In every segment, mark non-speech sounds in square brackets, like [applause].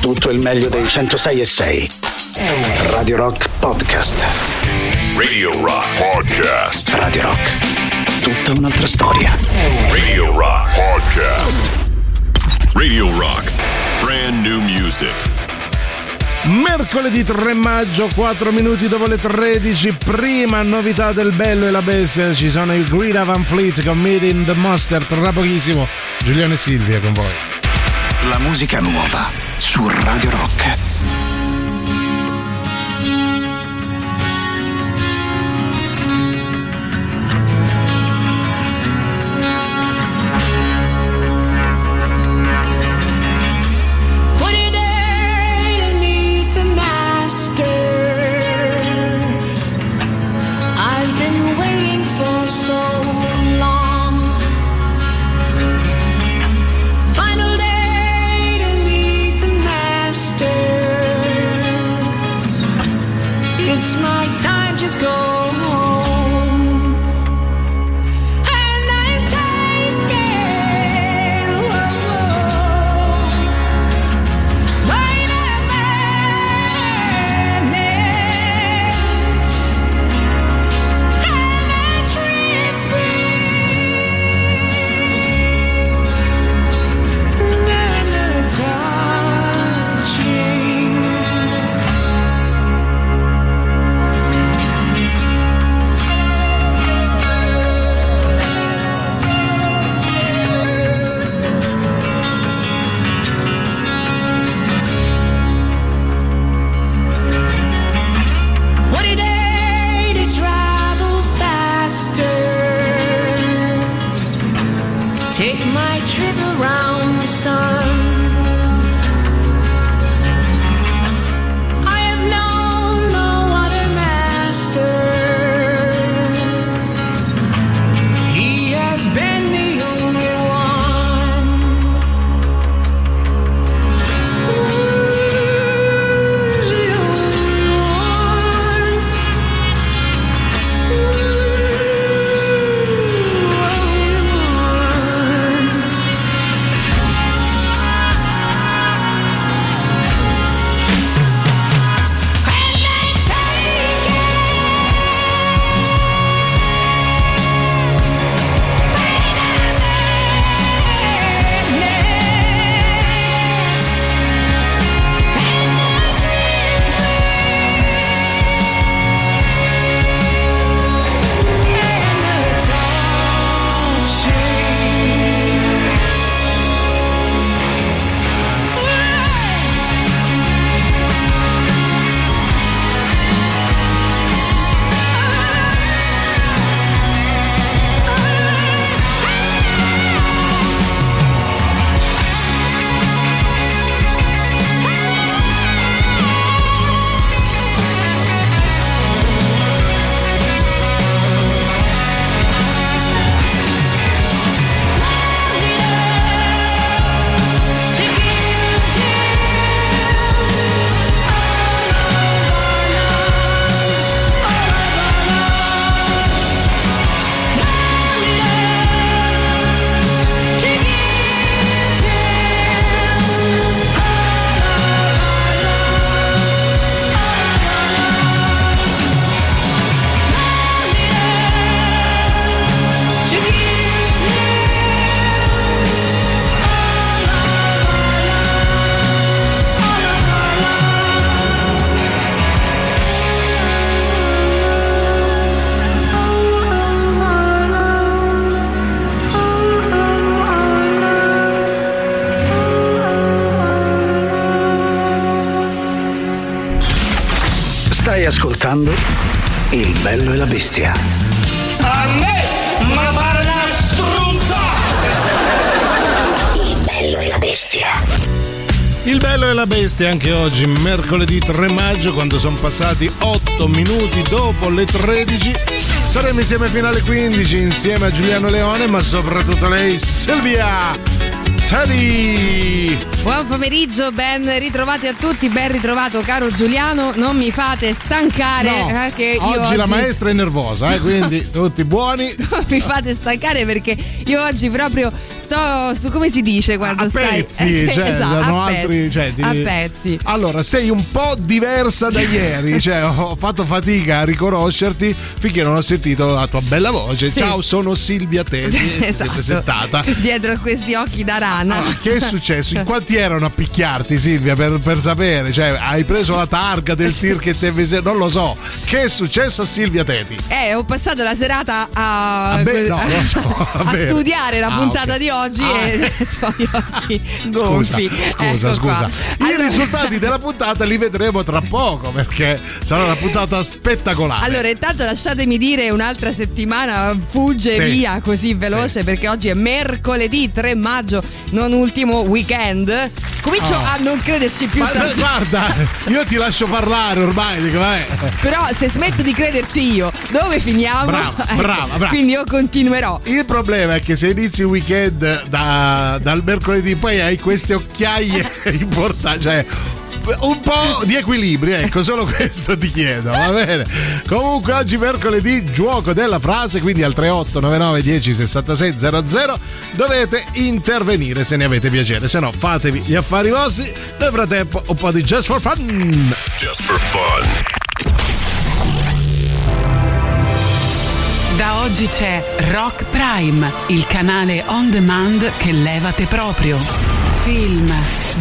tutto il meglio dei 106 e 6. Radio Rock Podcast. Radio Rock Podcast. Radio Rock. Tutta un'altra storia. Radio Rock Podcast. Radio Rock. Brand new music. Mercoledì 3 maggio, 4 minuti dopo le 13, prima novità del bello e la bestia, ci sono i Greta Van Fleet con Made in the Mustard, tra pochissimo Giuliano e Silvia con voi. La musica nuova su Radio Rock. Bello e la bestia. A me? Ma pare una struzza! Il bello e la bestia. Il bello e la bestia anche oggi, mercoledì 3 maggio, quando sono passati 8 minuti dopo le 13. Saremo insieme fino alle 15 insieme a Giuliano Leone, ma soprattutto lei, Silvia Teddy. Buon pomeriggio, ben ritrovati a tutti, ben ritrovato caro Giuliano, non mi fate stancare No, eh, che io oggi, la maestra è nervosa, eh, quindi [laughs] tutti buoni. non mi fate stancare perché io oggi proprio sto su come si dice quando a stai pezzi, eh, cioè, esatto, a altri, pezzi, cioè, ti- a pezzi. Allora, sei un po' diversa da [laughs] ieri, cioè ho fatto fatica a riconoscerti finché non ho sentito la tua bella voce. Sì. Ciao, sono Silvia Tesi, [laughs] esatto. siete settata. Dietro a questi occhi da rana. Ah, che è successo? In quanti erano a picchiarti, Silvia, per, per sapere? Cioè, hai preso la targa del [laughs] tir che ti avvise- Non lo so. Che è successo a Silvia Teti? Eh, ho passato la serata a, Ah, beh, no, so, a bene. studiare la Ah, puntata ok. di oggi Ah. e [laughs] ho gli occhi Scusa, gonfi. scusa, Ecco scusa. qua. I Allora- risultati della puntata li vedremo tra poco perché sarà una puntata spettacolare. Allora, intanto lasciatemi dire un'altra settimana fugge Sì. via così veloce perché oggi è mercoledì 3 maggio, non ultimo weekend. Comincio Oh. a non crederci più Ma tanto. guarda, [laughs] io ti lascio parlare ormai, dico, vabbè. Però se smetto di crederci io, dove finiamo? Brava, [laughs] Ecco, brava, brava. Quindi io continuerò. Il problema è che se inizi il weekend da- dal mercoledì poi hai queste occhiaie [laughs] importanti, cioè un po' di equilibrio, ecco, solo questo ti chiedo, va bene? Comunque oggi mercoledì gioco della frase, quindi al 3899 10 66 00 dovete intervenire se ne avete piacere, se no fatevi gli affari vostri, nel frattempo un po' di just for fun. Just for fun. Da oggi c'è Rock Prime, il canale on demand che levate proprio. Film,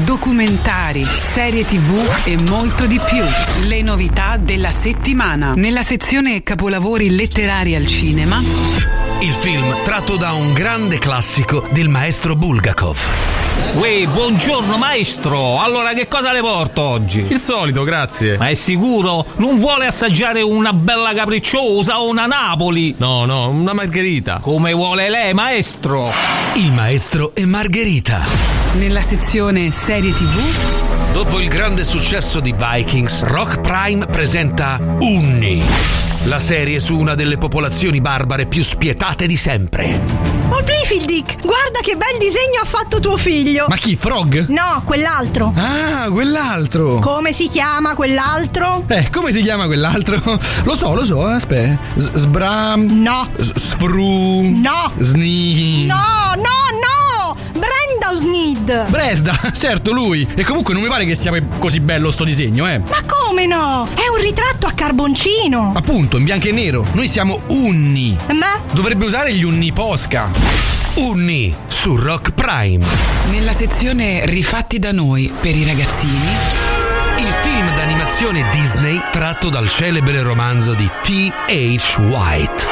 documentari, serie tv e molto di più. Le novità della settimana. Nella sezione capolavori letterari al cinema, Il film tratto da un grande classico del maestro Bulgakov. Uè, buongiorno maestro. Allora che cosa le porto oggi? Il solito, grazie. Ma è sicuro? Non vuole assaggiare una bella capricciosa o una Napoli? No, no, una margherita. Come vuole lei, maestro? Il maestro e Margherita. Nella sezione serie tv, Dopo il grande successo di Vikings, Rock Prime presenta Unni, la serie su una delle popolazioni barbare più spietate di sempre. Oh Blifildick, guarda che bel disegno ha fatto tuo figlio. Ma chi, Frog? No, quell'altro. Ah, quell'altro. Come si chiama quell'altro? eh, come si chiama quell'altro? [laughs] Lo so, lo so, aspetta. S- Sbram. No. Sfru. No. Sni. No, no, no! Brenda Usnid! Bresda, [laughs] certo, lui. E comunque non mi pare che sia così bello sto disegno, eh. Ma come no? È un ritratto a carboncino! Appunto, in bianco e nero. Noi siamo unni. Ma? Dovrebbe usare gli unni posca. Unni su Rock Prime. nella sezione rifatti da noi per i ragazzini, Il film d'animazione Disney tratto dal celebre romanzo di T.H. White.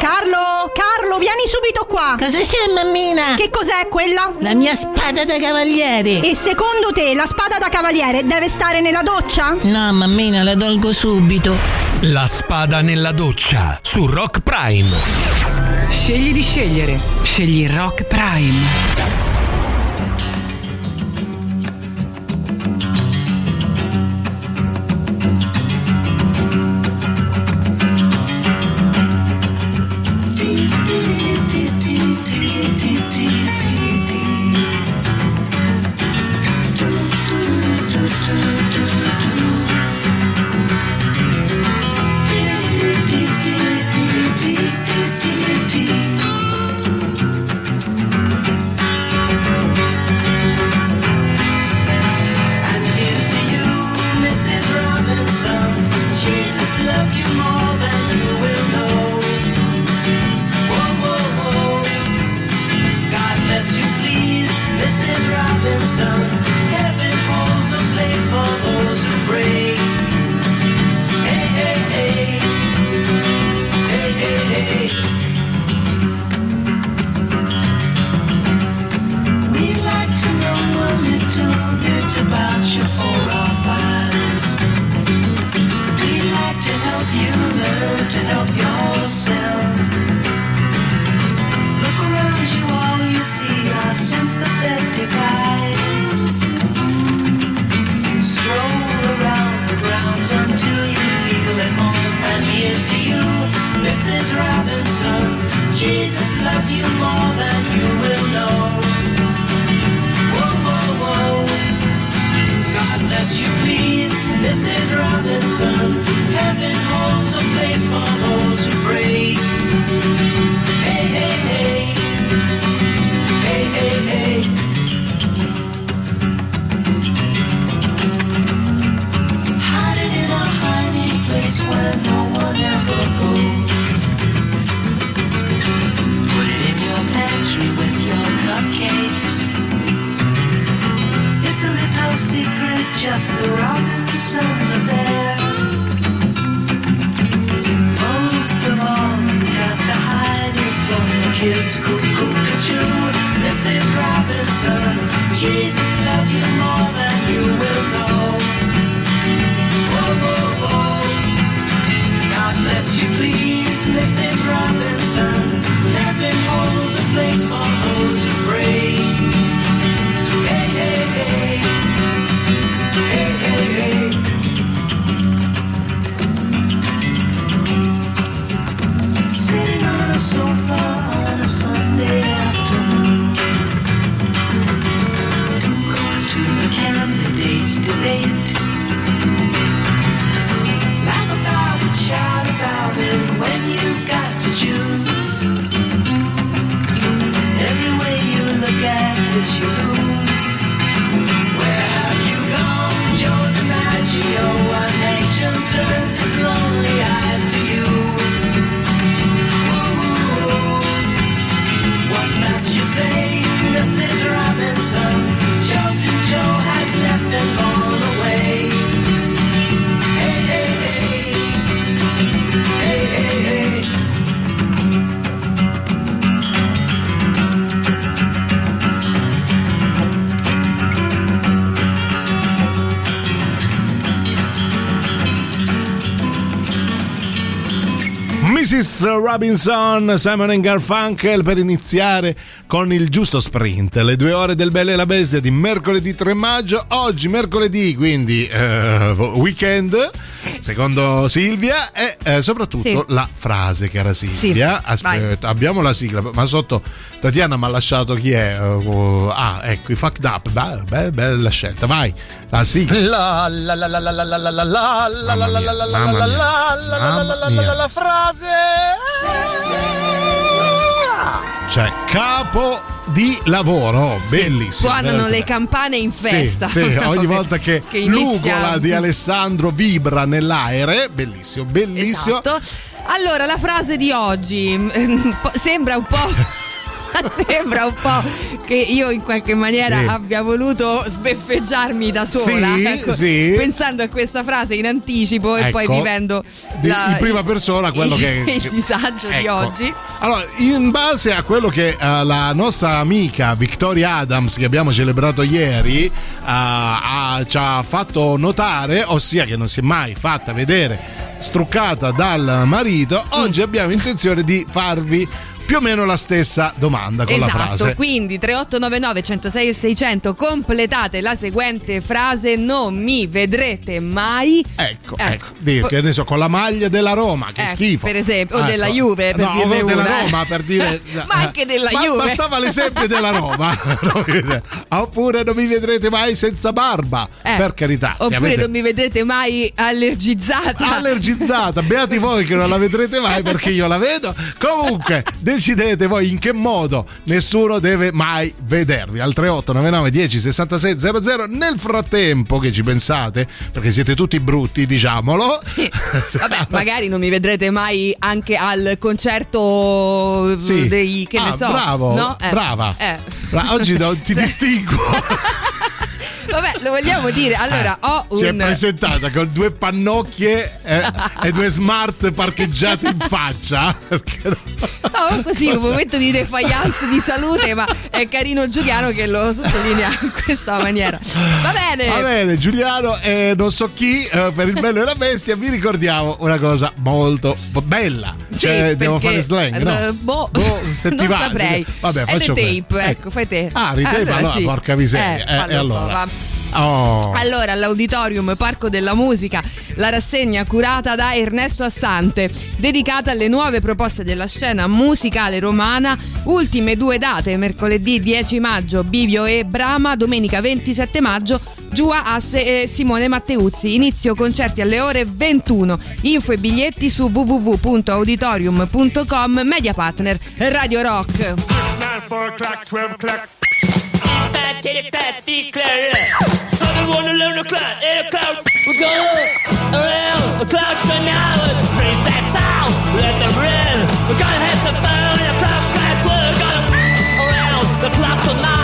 Carlo, Carlo, vieni subito qua! Cosa c'è, mammina? Che cos'è quella? La mia spada da cavaliere. E secondo te la spada da cavaliere deve stare nella doccia? No, mammina, la tolgo subito. La spada nella doccia su Rock Prime. scegli di scegliere. Scegli Rock Prime. Robinson, Simon and Garfunkel per iniziare con il giusto sprint. Le due ore del Belle e la Bestia di mercoledì 3 maggio. Oggi mercoledì, quindi eh, weekend, secondo Silvia, e eh, soprattutto Sì. la frase, cara Silvia. Aspetta, abbiamo la sigla, ma sotto Tatiana mi ha lasciato chi è. eh, ah, ecco, i fucked up. Be- be- bella scelta, vai. La sigla. La la la la la la la la la la la la la la la la mamma la mia, la la la la la mamma la la frase Cioè, capo di lavoro, bellissimo. Suonano veramente le campane in festa. Sì, sì, ogni [laughs] volta che, che l'ugola di Alessandro vibra nell'aere, bellissimo, bellissimo. Esatto. Allora, la frase di oggi [laughs] sembra un po'. [laughs] Sembra un po' che io in qualche maniera Sì. abbia voluto sbeffeggiarmi da sola, Sì, ecco, sì. pensando a questa frase in anticipo e poi Ecco. vivendo Di- in prima persona quello [laughs] che- il disagio di Ecco. oggi. Allora, in base a quello che eh, la nostra amica Victoria Adams, che abbiamo celebrato ieri, eh, ha- ci ha fatto notare, ossia che non si è mai fatta vedere struccata dal marito, oggi abbiamo intenzione di farvi più o meno la stessa domanda con esatto, la frase. quindi 3899 106 e 600 completate la seguente frase non mi vedrete mai Ecco, ecco, Dire, che ne so, con la maglia della Roma, che Ecco, schifo. per esempio, o Ecco. della Juve, per no, dirne della una, eh. Roma, per dire... [laughs] Ma anche della Ma- Juve. Bastava l'esempio della Roma. [laughs] Oppure non mi vedrete mai senza barba, Eh, per carità. Oppure avete- non mi vedete mai allergizzata. allergizzata. Beati voi che non la vedrete mai perché io la vedo. [laughs] Comunque, decidete voi in che modo nessuno deve mai vedervi. Al 3899 10 66 00. Nel frattempo che ci pensate, perché siete tutti brutti, diciamolo. [laughs] Vabbè, magari non mi vedrete mai anche al concerto Sì. dei che Ah, ne so. bravo, no? Eh, brava. eh. Bra- oggi ti [laughs] distingo. [laughs] Vabbè, lo vogliamo dire. Allora, ho Si è un presentata con due pannocchie eh, [laughs] e due smart parcheggiate in faccia. [laughs] No? Così un momento di defiance di salute, ma è carino Giuliano che lo sottolinea in questa maniera. Va bene. Va bene, Giuliano e non so chi eh, per il bello e la bestia vi ricordiamo una cosa molto bella. Sì, Cioè, devo fare slang, no? eh, boh, se [laughs] non va, saprei. Vabbè, è faccio retape, quello. ecco, fai te. Ah, ritape, allora, sì. porca miseria. Eh, Eh, e allora? Oh. Allora, all'Auditorium Parco della Musica, la rassegna curata da Ernesto Assante, dedicata alle nuove proposte della scena musicale romana, ultime due date, mercoledì 10 maggio Bivio e Brama, domenica 27 maggio Giua Asse e Simone Matteuzzi. Inizio concerti alle ore 21. Info e biglietti su www.auditorium.com, media partner Radio Rock. dedicated path declared. Southern one alone, a cloud, in a cloud. We're going around a cloud for an hour. That sound, let them run. We're gonna have some fun in a cloud skies. We're gonna around the clock for now.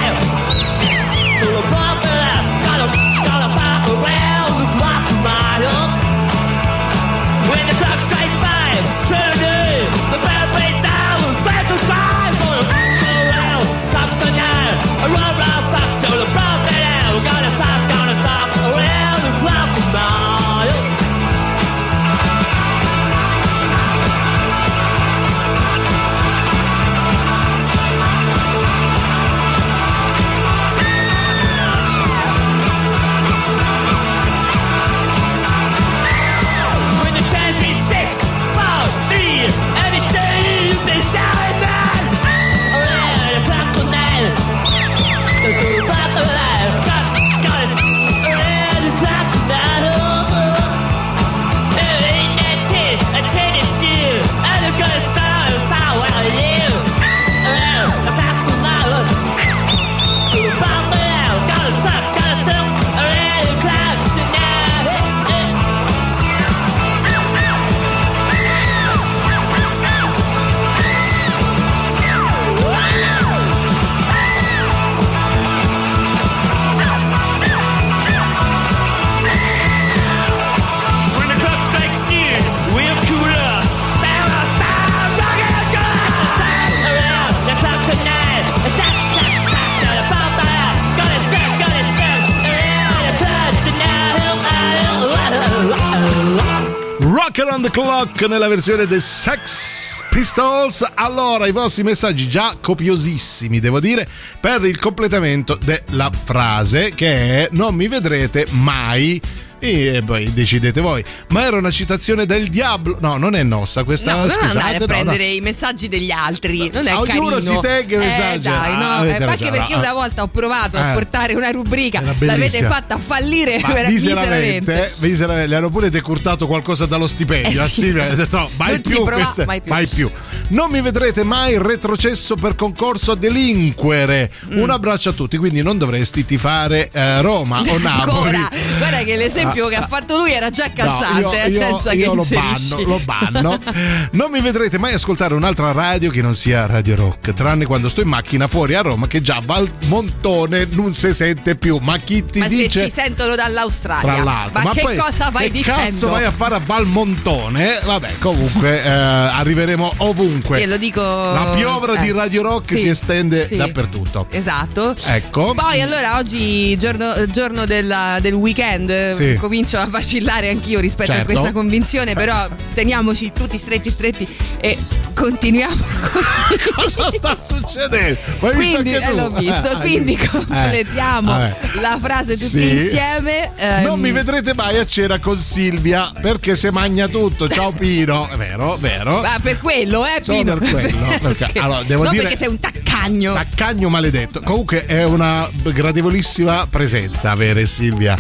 Clock nella versione dei Sex Pistols. Allora, i vostri messaggi già copiosissimi, devo dire, per il completamento della frase che è non mi vedrete mai e poi decidete voi. Ma era una citazione del diavolo? No, non è nostra questa. No, non scusate, andare a no, no. prendere i messaggi degli altri, non è Ognuno carino. si tagga i Eh, messaggi. dai, no, Ah, eh, anche perché ah. una volta ho provato a Eh. portare una rubrica, l'avete fatta fallire Ma vera- miseramente, miseramente. miseramente, le hanno pure decurtato qualcosa dallo stipendio. Eh a sì. Silvia detto no, mai più, prova, queste- mai più. Non mi vedrete mai retrocesso per concorso a delinquere. Mm. Un abbraccio a tutti, quindi non dovresti tifare eh, Roma o [laughs] Napoli. Ancora, guarda che l'esempio Ah, che ha fatto lui era già calzante, No, io- eh, io- senza io che lo inserisci. banno, lo banno. [laughs] Non mi vedrete mai ascoltare un'altra radio che non sia Radio Rock, tranne quando sto in macchina fuori a Roma che già Valmontone non si sente più. Ma chi ti Ma se dice ci sentono dall'Australia, tra l'altro. ma, che poi cosa vai che dicendo? cazzo vai a fare a Valmontone? Vabbè, comunque [laughs] eh, arriveremo ovunque. Io lo dico. La piovra eh, di Radio Rock sì, si estende sì. dappertutto. Esatto. Ecco. Poi allora oggi, giorno, giorno della- del weekend, Sì. Eh, comincio a vacillare anch'io rispetto a Certo. questa convinzione, però teniamoci tutti stretti stretti e continuiamo [laughs] così. Cosa sta succedendo? Visto Quindi, eh, l'ho visto, Eh, quindi eh, completiamo vabbè. la frase tutti Sì. insieme. ehm, Non mi vedrete mai a cena con Silvia perché se magna tutto. Ciao Pino. È vero, vero. Ma per quello, eh, Solo Pino. per quello, [laughs] perché- allora, devo non dire- perché sei un taccagno. Taccagno maledetto. Comunque è una gradevolissima presenza avere Silvia.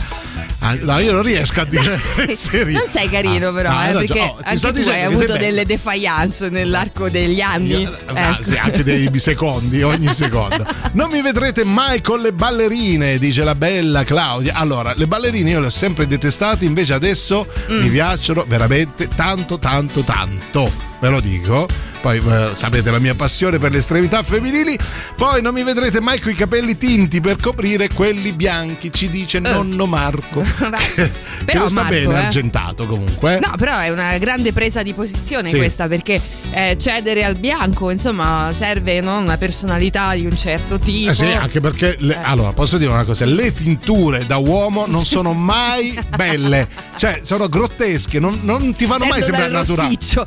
Ah, no, io non riesco a dire. [laughs] [laughs] Non sei carino, Ah, però, eh, ragione. perché Oh, ti anche tu hai avuto delle defiance nell'arco degli anni. Io- Ecco. sì, anche dei secondi, ogni secondo. [laughs] Non mi vedrete mai con le ballerine, dice la bella Claudia. Allora, le ballerine io le ho sempre detestate, invece adesso Mm. mi piacciono veramente tanto, tanto, tanto. Ve lo dico. Poi eh, sapete la mia passione per le estremità femminili. Poi non mi vedrete mai con i capelli tinti per coprire quelli bianchi, ci dice nonno Marco. [laughs] che Eh. Però, non sta Marco, bene, eh. argentato comunque. No, però è una grande presa di posizione Sì. questa perché eh, cedere al bianco, insomma, serve no, una personalità di un certo tipo. Eh sì, anche perché, le- allora posso dire una cosa: le tinture da uomo non sono mai [laughs] belle, cioè sono grottesche, non, non ti fanno mai Perdono sembrare naturali. rossiccio,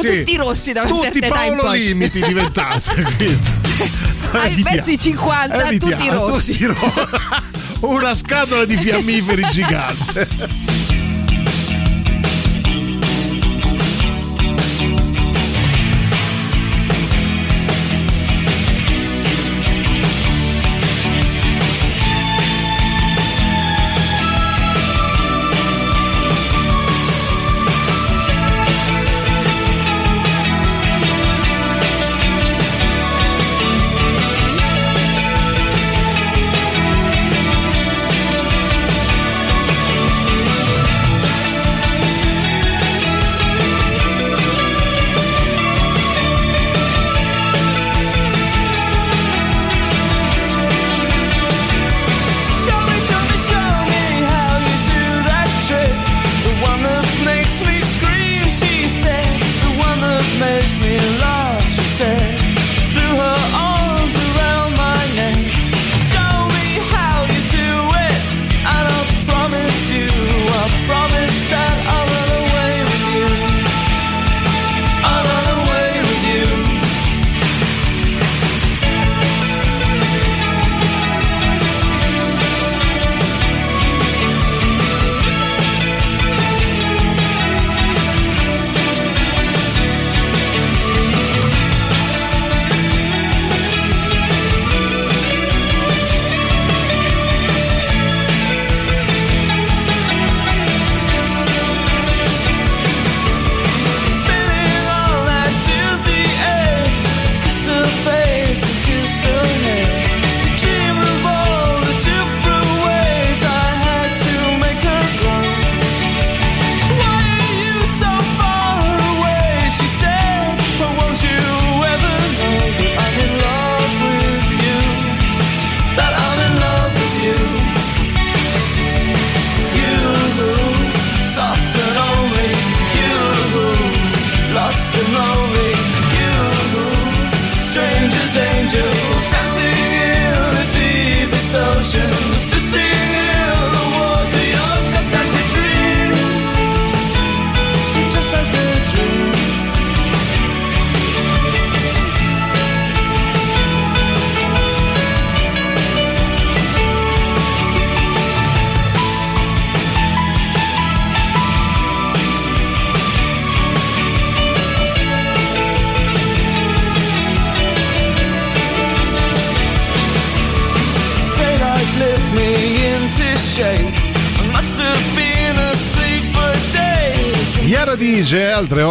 diventano sì. tutti rossi da una Tutti certa età in Paolo. Limiti diventate. [laughs] quindi. Hai Evitiamo. verso i 50, Evitiamo, tutti rossi. tutti ro- [laughs] Una scatola di fiammiferi gigante.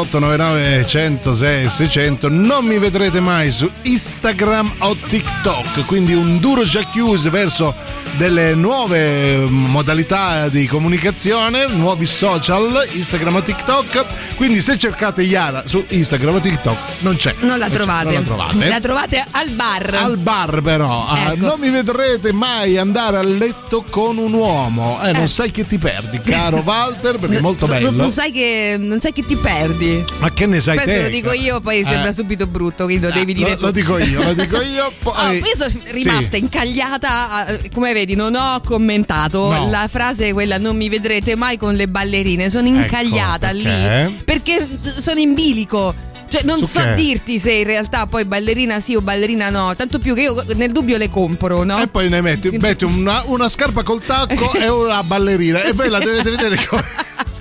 3899 106 600 non mi vedrete mai su Instagram o TikTok. Quindi un duro già chiuso verso delle nuove modalità di comunicazione nuovi social Instagram o TikTok quindi se cercate Iara su Instagram o TikTok non c'è Non la c'è, trovate. non la trovate La trovate al bar. al bar però Ah, Ecco. non mi vedrete mai andare a letto con un uomo eh, non Eh. sai che ti perdi [laughs] caro Walter perché è molto Non- bello Non sai, che, non sai che ti perdi. ma che ne sai Questo te? lo dico io, poi Eh. sembra subito brutto, quindi lo devi dire lo, tu. lo dico io, lo dico io. [laughs] Oh, Poi, io sono rimasta Sì. incagliata, eh, come vedi non ho commentato No. la frase quella non mi vedrete mai con le ballerine, sono incagliata Ecco, lì perché? perché sono in bilico. Cioè non Su so che? dirti se in realtà poi ballerina sì o ballerina no, tanto più che io nel dubbio le compro, no? E poi ne metti, metti una, una scarpa col tacco [laughs] e una ballerina. E poi la dovete vedere come.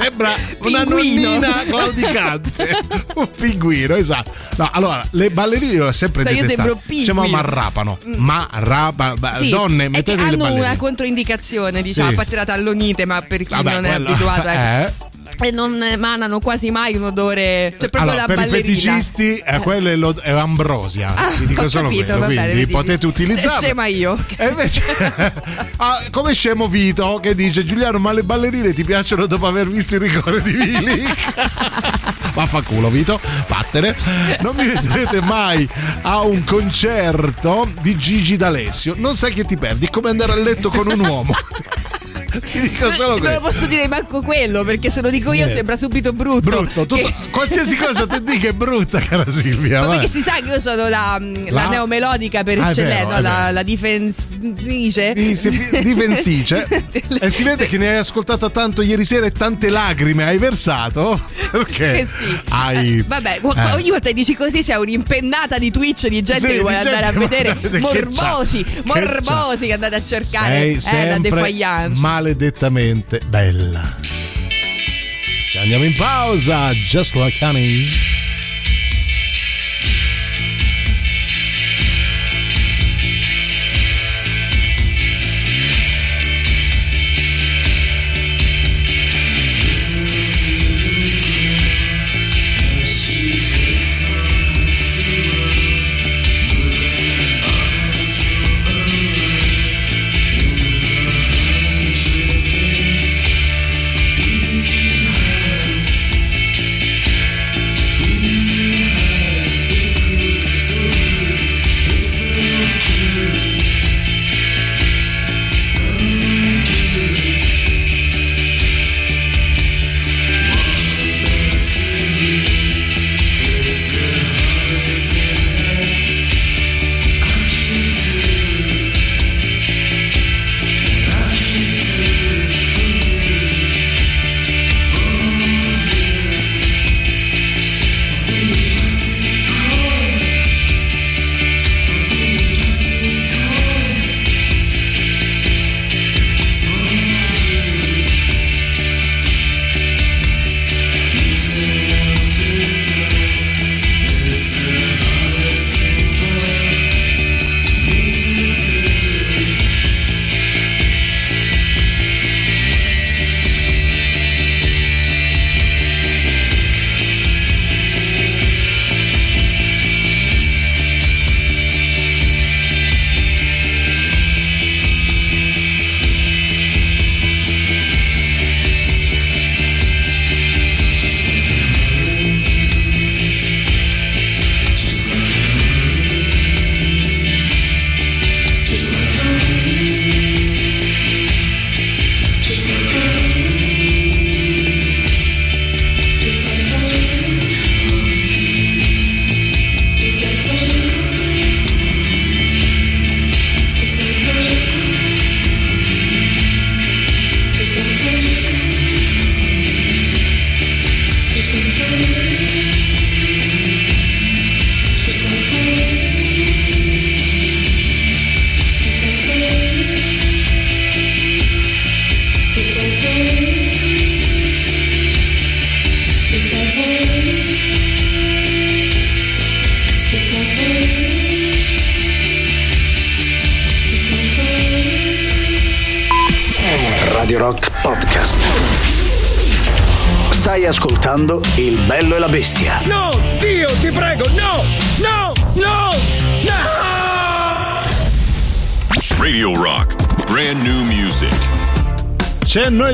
Sembra una Pinguino. nonnina claudicante. [laughs] Un pinguino, esatto. No, allora, le ballerine le ho sempre No, io detestate. sembro pinguino. Diciamo ma rappano. Ma rapano. Sì, Donne, che mettete le hanno ballerine. una controindicazione, diciamo, Sì. a parte la tallonite, ma per chi Vabbè, non è quello- abituato, ecco. [laughs] eh. E non emanano quasi mai un odore. Cioè, proprio Allora, la per ballerina. i feticisti eh, quello è, lo- è ambrosia. Ah, Vi dico solo capito, quello. bene, quindi vedi. potete utilizzarlo. Scema io. [laughs] E invece, [laughs] ah, come scemo Vito che dice Giuliano, ma le ballerine ti piacciono dopo aver visto il rigore di Vili? [laughs] Vaffanculo Vito, vattene. Non mi vedrete mai a un concerto di Gigi D'Alessio. Non sai che ti perdi, è come andare a letto con un uomo. Ti dico solo Non lo questo. posso dire manco quello, perché se lo dico io Niente. sembra subito brutto. Brutto, tutto- Che- qualsiasi cosa tu dica è brutta, cara Silvia. Ma vai. perché si sa che io sono la, la La- neomelodica per Ah, eccellenza, è la, la difensice. Di, si- di Vensice e si vede che ne hai ascoltata tanto ieri sera e tante lacrime hai versato [laughs] perché Eh sì. hai Vabbè, qu- Eh. ogni volta che dici così c'è un'impennata di Twitch di gente Sì, che vuole andare a vedere [laughs] morbosi, c'ha. Che morbosi che andate a cercare sei eh, la defiance. Maledettamente bella. Ci andiamo in pausa just like honey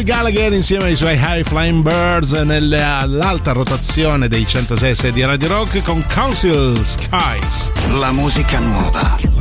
Gallagher insieme ai suoi High Flying Birds nell'alta rotazione dei 106 di Radio Rock con Council Skies. La musica nuova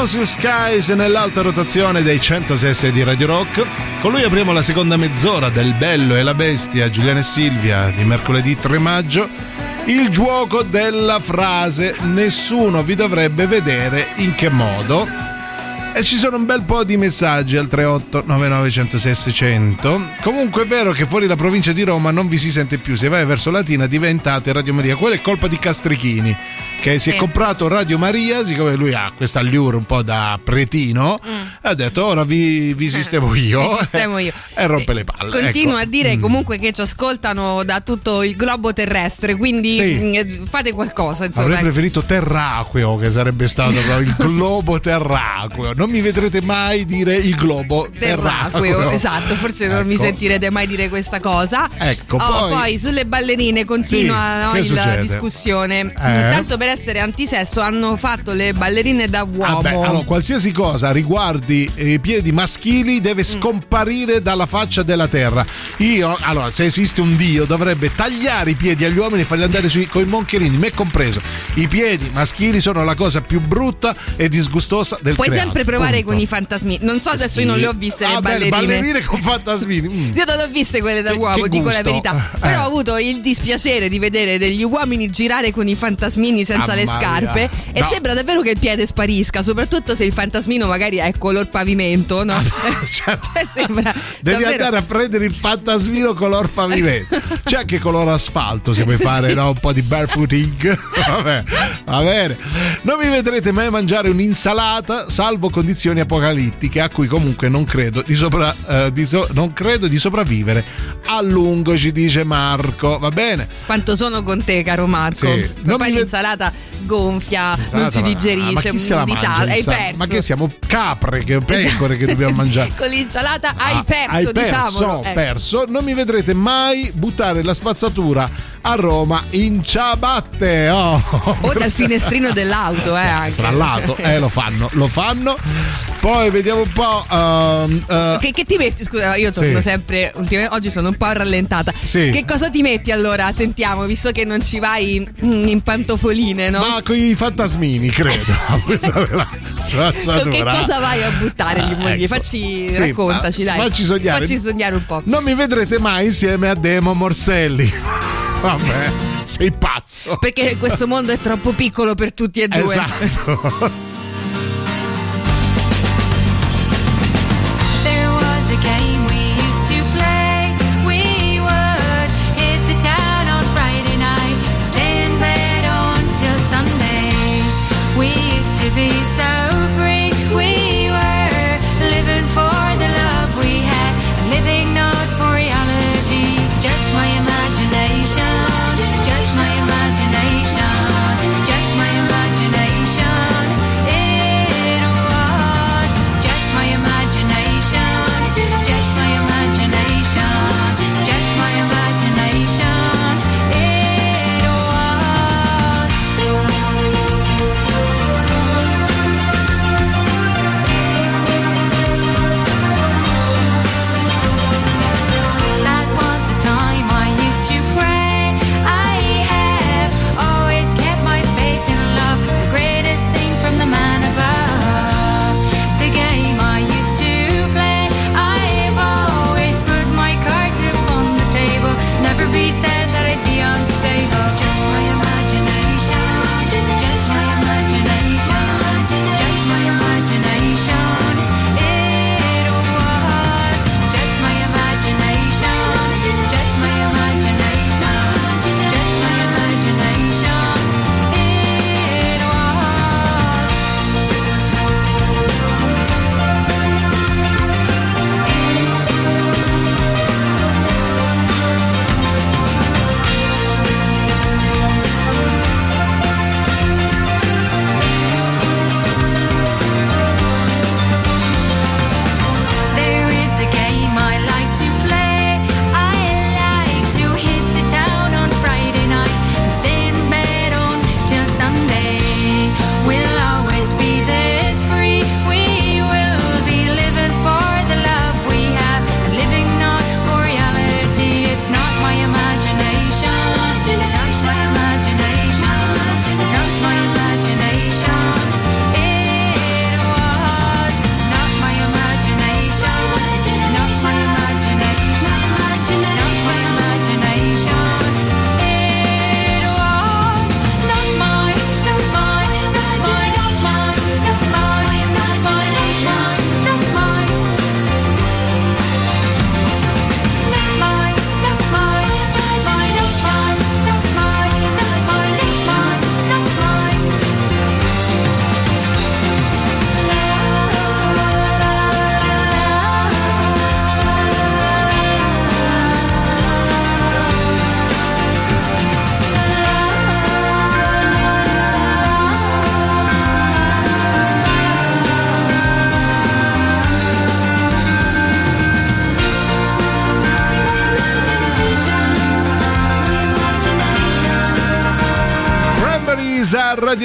Gallagher, Council Skies nell'alta rotazione dei 106 di Radio Rock. Con lui apriamo la seconda mezz'ora del Bello e la Bestia, Giuliano e Silvia, di mercoledì 3 maggio. Il gioco della frase Nessuno vi dovrebbe vedere in che modo. E ci sono un bel po' di messaggi al 38 99 106 600. Comunque è vero che fuori la provincia di Roma non vi si sente più. Se vai verso Latina diventate Radio Maria. Quella è colpa di Castrichini che si è comprato Radio Maria, siccome lui ha questa allure un po' da pretino, ha detto ora vi, vi sistemo io. Mm. Vi sistemo io. [laughs] e rompe le palle. Continuo ecco. a dire Mm. comunque che ci ascoltano da tutto il globo terrestre, quindi Sì. mm, eh, fate qualcosa. Insomma, Avrei preferito terraqueo che sarebbe stato [laughs] il globo terraqueo. Non mi vedrete mai dire il globo terraqueo. Terraqueo, esatto, forse non mi Ecco. sentirete mai dire questa cosa. Ecco, Oh, poi- poi... sulle ballerine continua Sì, no, la succede? discussione. Eh? Tanto per essere antisesso hanno fatto le ballerine da uomo. Vabbè, allora, qualsiasi cosa riguardi i piedi maschili Mm. deve scomparire dalla faccia della terra. Io, allora, se esiste un dio, dovrebbe tagliare i piedi agli uomini e farli andare sui, con i moncherini, me compreso. I piedi maschili sono la cosa più brutta e disgustosa del Puoi creato. sempre provare Punto. con i fantasmi. Non so, adesso io non le ho viste le Ah, beh, ballerine. ballerine con fantasmini. mm. Io non le ho viste quelle da Che- uomo, che dico la verità. Eh. Però ho avuto il dispiacere di vedere degli uomini girare con i fantasmini senza senza le scarpe mia. e No. sembra davvero che il piede sparisca, soprattutto se il fantasmino magari è color pavimento, no? [laughs] Cioè, sembra Devi davvero- andare a prendere il fantasmino color pavimento. C'è anche color asfalto se vuoi [laughs] fare Sì. no, un po' di barefooting. [laughs] Vabbè, va bene. Non mi vedrete mai mangiare un'insalata salvo condizioni apocalittiche a cui comunque non credo di, sopra- eh, di so- non credo di sopravvivere a lungo, ci dice Marco. Va bene. Quanto sono con te, caro Marco. Sì. Non Poi mi ve- gonfia, non Insalata, si digerisce, ma chi un disastro. Hai perso. Ma che siamo capre, che [laughs] pecore che dobbiamo mangiare? [laughs] Con l'insalata hai Ah, perso, hai perso, diciamolo. ho Ecco. perso. Non mi vedrete mai buttare la spazzatura a Roma in ciabatte. Oh. O dal finestrino dell'auto, eh, anche. Tra l'altro, eh, lo fanno, lo fanno. [laughs] Poi vediamo un po'. ehm, eh, Che, che ti metti? Scusa, io torno Sì. sempre. oggi sono un po' rallentata. Sì. Che cosa ti metti allora? Sentiamo, visto che non ci vai mm, in pantofoline, no? Ma con i fantasmini, credo. [laughs] Che cosa vai a buttare gli Ah, ecco. Facci, Sì, raccontaci, ma- dai. facci sognare. Facci sognare un po'. Non mi vedrete mai insieme a Demo Morselli. [laughs] Vabbè, sei pazzo. Perché questo mondo è troppo piccolo per tutti e due. Esatto. [laughs]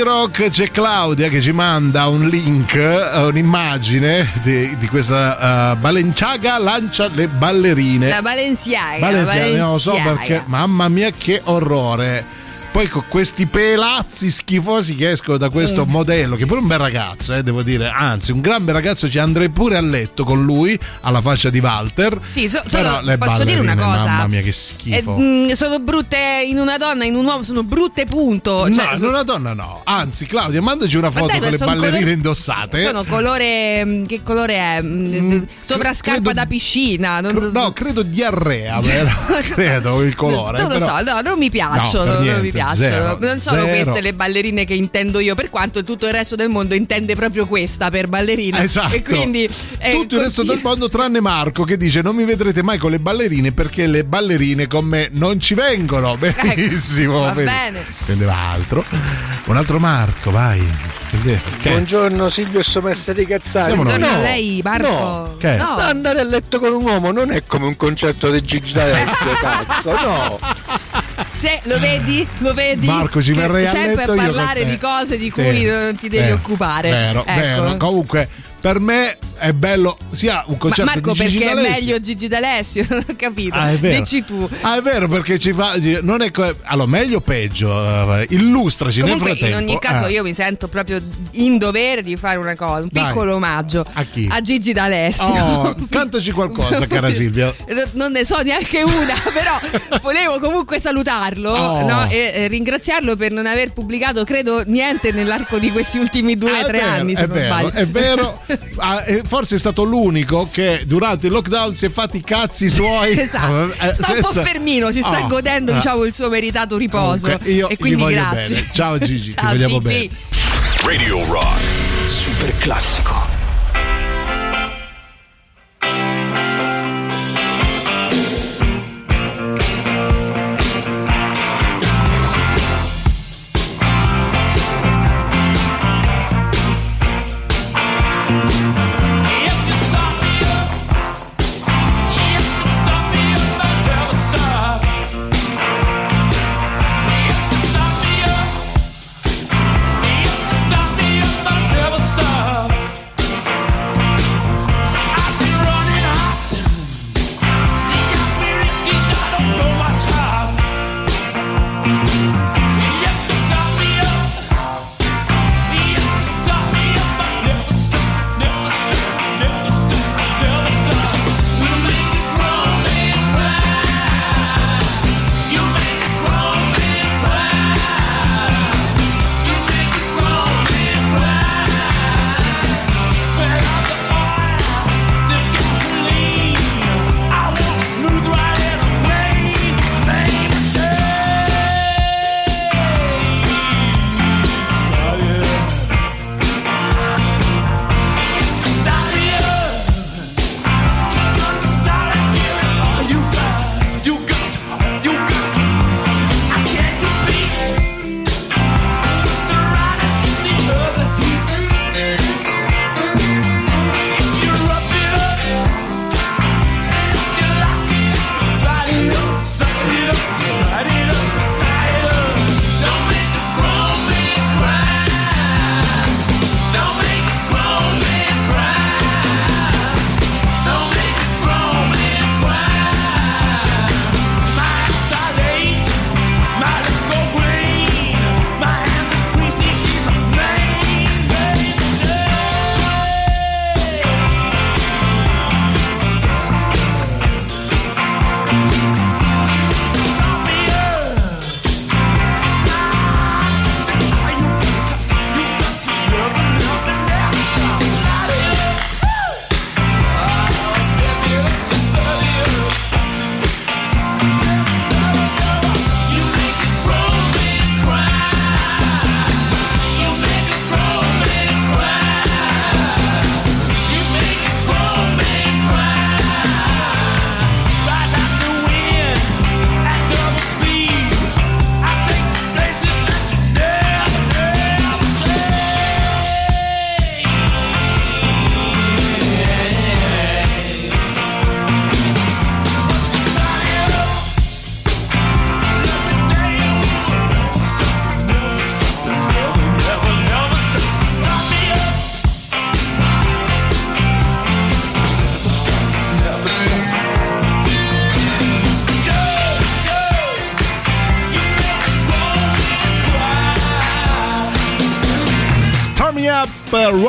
Rock c'è Claudia che ci manda un link, eh, un'immagine di, di questa eh, Balenciaga lancia le ballerine. La Balenciaga. Balenciaga, la non lo so Balenciaga. perché, mamma mia che orrore. Poi con questi pelazzi schifosi che escono da questo Mm. modello, che pure è un bel ragazzo, eh, devo dire, anzi, un gran bel ragazzo, ci andrei pure a letto con lui, alla faccia di Walter. Sì, so- solo- le posso dire una cosa? Mamma mia, che Eh, schifo. mm, sono brutte in una donna, in un uomo, sono brutte punto. no, Cioè, in una donna no. Anzi, Claudia, mandaci una foto dai, con le sono ballerine colori- indossate. Sono colore. mm, Che colore è? Mm, Sovrascarpa credo- da piscina. Non, No, credo diarrea, [laughs] vero? credo il colore. non lo però- so, no, non mi piacciono. No, non mi piacciono. Zero, non sono zero. queste le ballerine che intendo io, per quanto tutto il resto del mondo intende proprio questa per ballerina. Esatto. E quindi. eh, Tutto il resto del mondo tranne Marco che dice non mi vedrete mai con le ballerine perché le ballerine con me non ci vengono. Benissimo. va vedi. bene. Prendeva altro. Un altro Marco, vai. Che- che- Buongiorno Silvio e maestra di cazzari. Siamo noi. Buongiorno a lei, Marco. No. Che? No. Andare a letto con un uomo non è come un concerto di Gigi D'Alessio, cazzo, no. Sì, lo vedi? Lo vedi? Marco, ci verrei a sempre letto a io parlare di cose di Sì. cui non ti devi Eh, occupare. Vero, Ecco. vero. Comunque, per me è bello sia un Ma concerto Marco, di Gigi perché è D'Alessio. meglio Gigi D'Alessio? [laughs] Non ho capito. Ah, è vero. Dici tu. Ah, è vero perché ci fa. Non è co- allora, meglio o peggio? eh, Illustraci Comunque, nel in frattempo. ogni caso, Eh. io mi sento proprio in dovere di fare una cosa, un Dai. piccolo omaggio A chi? Gigi D'Alessio. Oh, cantaci qualcosa, cara [laughs] Silvia. Non ne so neanche una, [laughs] però volevo comunque salutarlo Oh. no, e e ringraziarlo per non aver pubblicato, credo, niente nell'arco di questi ultimi due o Ah, è tre vero, anni, se è non vero, sbaglio. È vero, Ah, forse è stato l'unico che durante il lockdown si è fatti i cazzi suoi. [laughs] Esatto. eh, Sta un po' fermino, si sta Oh, godendo eh. diciamo, il suo meritato riposo. Comunque, io e quindi voglio grazie. bene. Ciao Gigi, [laughs] ti Ciao, vogliamo Gigi. bene. Radio Rock. Super classico.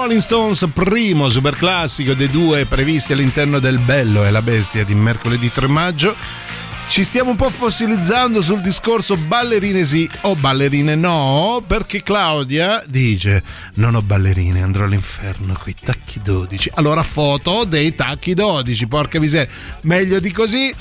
Rolling Stones, primo super classico dei due previsti all'interno del Bello e la Bestia di mercoledì 3 maggio. Ci stiamo un po' fossilizzando sul discorso ballerine sì o ballerine no, perché Claudia dice non ho ballerine, andrò all'inferno coi tacchi 12. Allora foto dei tacchi 12, porca miseria, meglio di così.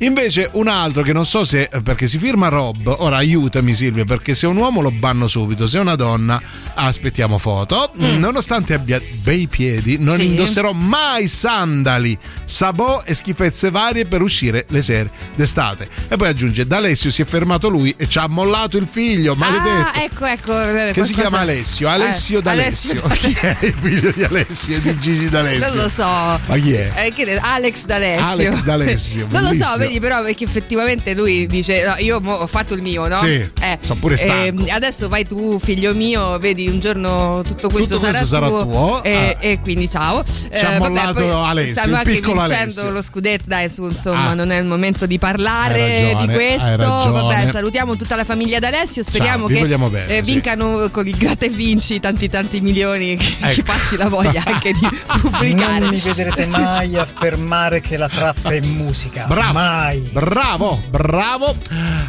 Invece un altro che non so se, perché si firma Rob, ora aiutami Silvia, perché se è un uomo lo banno subito, se è una donna aspettiamo foto. Mm. Nonostante abbia bei piedi, non Sì. indosserò mai sandali, sabò e schifezze varie per uscire le sere d'estate. E poi aggiunge: D'Alessio si è fermato lui e ci ha mollato il figlio, maledetto. Ah, ecco, ecco. eh, che si qualcosa- chiama Alessio? Alessio Eh, D'Alessio. Alessio [laughs] Chi è il figlio di Alessio e di Gigi D'Alessio? Non lo so. Ma chi è? Eh, che Alex D'Alessio. Alex D'Alessio, [laughs] non lo so, vedi, però, perché effettivamente lui dice: no, Io ho fatto il mio, no? Sì, Eh, sono pure stanco. ehm, adesso vai tu, figlio mio, vedi un giorno tutto questo, Tutto questo sarà tuo. E, Ah. e quindi ciao. Eh, Ci ha mollato Alessio, stanno anche piccolo vincendo Alessio. lo scudetto. Dai, su, insomma, Ah. non è il momento di parlare Ragione, di questo. Vabbè, salutiamo tutta la famiglia D'Alessio. Speriamo Ciao, che eh, sì. vincano con il gratta e vinci tanti tanti milioni. Che Ecco. ci passi la voglia anche di [laughs] pubblicare. Non mi vedrete mai affermare che la trappa è musica. Bravo, Mai. bravo, bravo.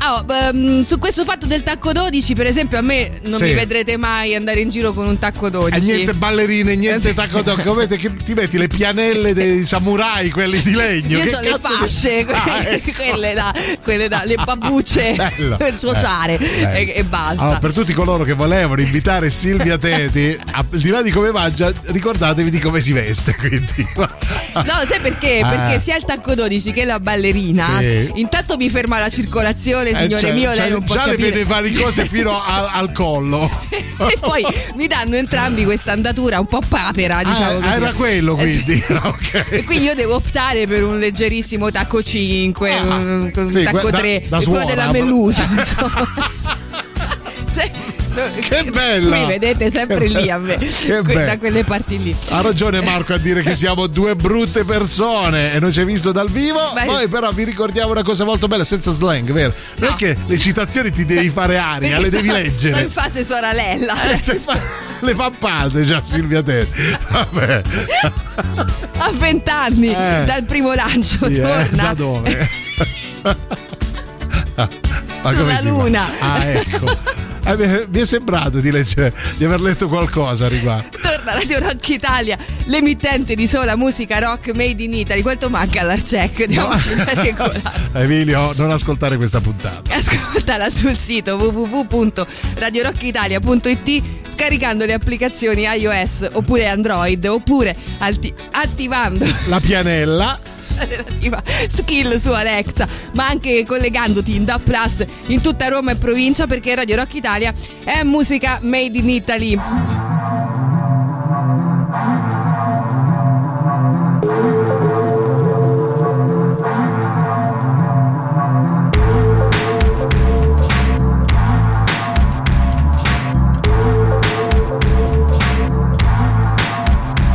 Oh, ehm, su questo fatto del tacco 12, per esempio, a me non Sì. mi vedrete mai andare in giro con un tacco 12. E niente ballerine, niente tacco d'occhio. Vedete che ti metti le pianelle dei samurai, quelli di legno. Io Che ho le di- fasce, que- Ah, ecco. quelle, da, quelle da, le babbucce [laughs] Bello. per sciociare Bello. e, e basta. Allora, per tutti coloro che volevano invitare Silvia [laughs] Teti, al di là di come mangia, ricordatevi di come si veste. [laughs] Quindi. No, sai perché? Ah. Perché sia il tacco 12 che la ballerina, Sì. intanto mi ferma la circolazione, Eh, signore cioè, mio, cioè, lei non può già le capire. vede varie cose fino a- al collo. e poi mi danno entrambi questa andatura un po' papera, diciamo Ah, era quello Eh, sì. quindi. Ok. E quindi io devo optare per un leggerissimo tacco 5, un, un Ah, sì, tacco que- da- 3, da quello suora, della ma- Melusa, insomma. [laughs] no, Che bella! Mi vedete sempre lì a me, da quelle parti lì. Ha ragione Marco a dire che [laughs] siamo due brutte persone e non ci hai visto dal vivo. Beh. Poi però vi ricordiamo una cosa molto bella senza slang, vero? Non è che le citazioni ti devi fare aria, Perché le devi sono- leggere. Sono in fase sorella. Eh, se fa- le pappate già Silvia Te. Vabbè. [laughs] A vent'anni Eh. dal primo lancio Sì, eh, torna. da dove? [laughs] Ma Sulla luna. Ah, ecco. Eh, mi- è sembrato di leggere, di aver letto qualcosa a riguardo. Torna Radio Rock Italia, l'emittente di sola musica rock made in Italy. Quanto manca all'Arcec? Diamoci una regolata. [laughs] Emilio, non ascoltare questa puntata. Ascoltala sul sito www.radiorockitalia.it scaricando le applicazioni iOS oppure Android oppure alti- attivando La pianella. La [laughs] relativa skill su Alexa, ma anche collegandoti in DAP Plus in tutta Roma e provincia perché Radio Rock Italia è musica made in Italy.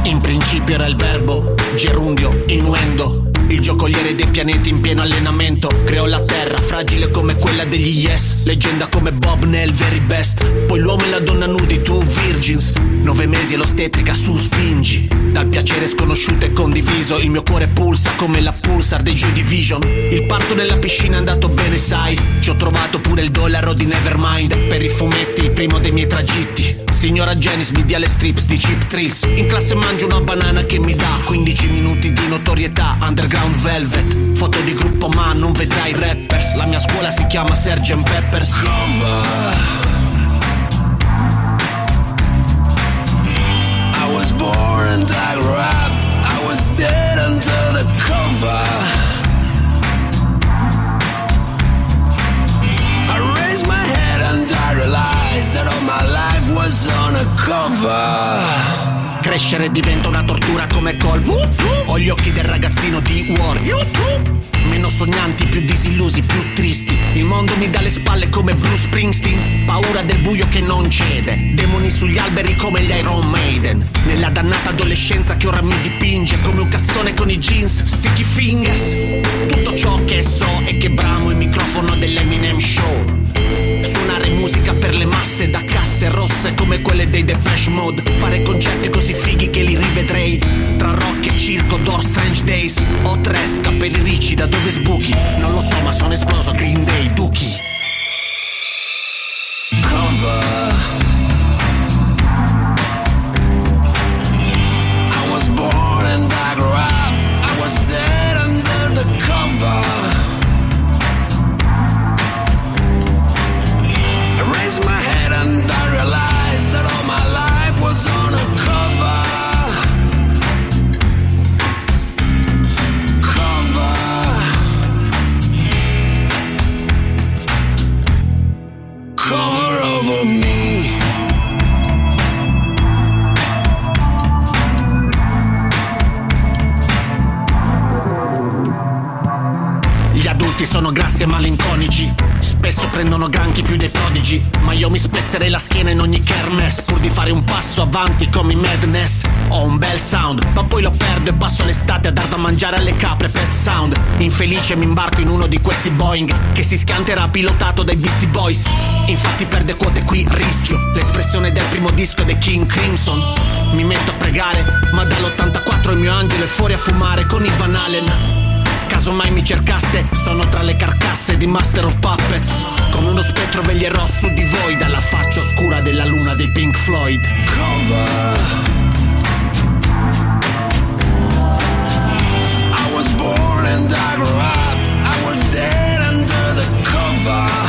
In principio era il verbo, gerundio, innuendo. Il giocoliere dei pianeti in pieno allenamento. Creò la terra, fragile come quella degli Yes. Leggenda come Bob nel very best. Poi l'uomo e la donna nudi, tu virgins. Nove mesi e l'ostetrica su spingi. Dal piacere sconosciuto e condiviso. Il mio cuore pulsa come la pulsar dei Joy Division. Il parto nella piscina è andato bene, sai. Ci ho trovato pure il dollaro di Nevermind. Per i fumetti, il primo dei miei tragitti. Signora Janice mi dia le strips di Chip Thrills In classe mangio una banana che mi dà 15 minuti di notorietà Underground Velvet Foto di gruppo ma non vedrai rappers La mia scuola si chiama Sgt. Peppers was born and I up. I was dead under the cover. Was on a cover. Crescere diventa una tortura come col Ho gli occhi del ragazzino di War YouTube? Meno sognanti, più disillusi, più tristi. Il mondo mi dà le spalle come Bruce Springsteen. Paura del buio che non cede. Demoni sugli alberi come gli Iron Maiden. Nella dannata adolescenza che ora mi dipinge Come un cazzone con i jeans, sticky fingers. Tutto ciò che so è che bramo il microfono dell'Eminem Show. Suonare musica per le masse da casse rosse come quelle dei Depeche mode. Fare concerti così fighi che li rivedrei. Tra rock e circo, door strange days. Ho tre capelli ricci da dove sbuchi? Non lo so ma sono esploso. Green Day, Duki Prendono granchi più dei prodigi. Ma io mi spezzerei la schiena in ogni kermesse. Pur di fare un passo avanti come i madness. Ho un bel sound, ma poi lo perdo e passo l'estate a dar da mangiare alle capre pet sound. Infelice mi imbarco in uno di questi Boeing che si schianterà pilotato dai Beastie Boys. Infatti perde quote qui, rischio. L'espressione del primo disco dei King Crimson. Mi metto a pregare, ma dall'84 il mio angelo è fuori a fumare con i Van Halen. Caso mai mi cercaste, sono tra le carcasse di Master of Puppets. Come uno spettro veglierò su di voi dalla faccia oscura della luna dei Pink Floyd. Cover. I was born and I grew up. I was dead under the cover.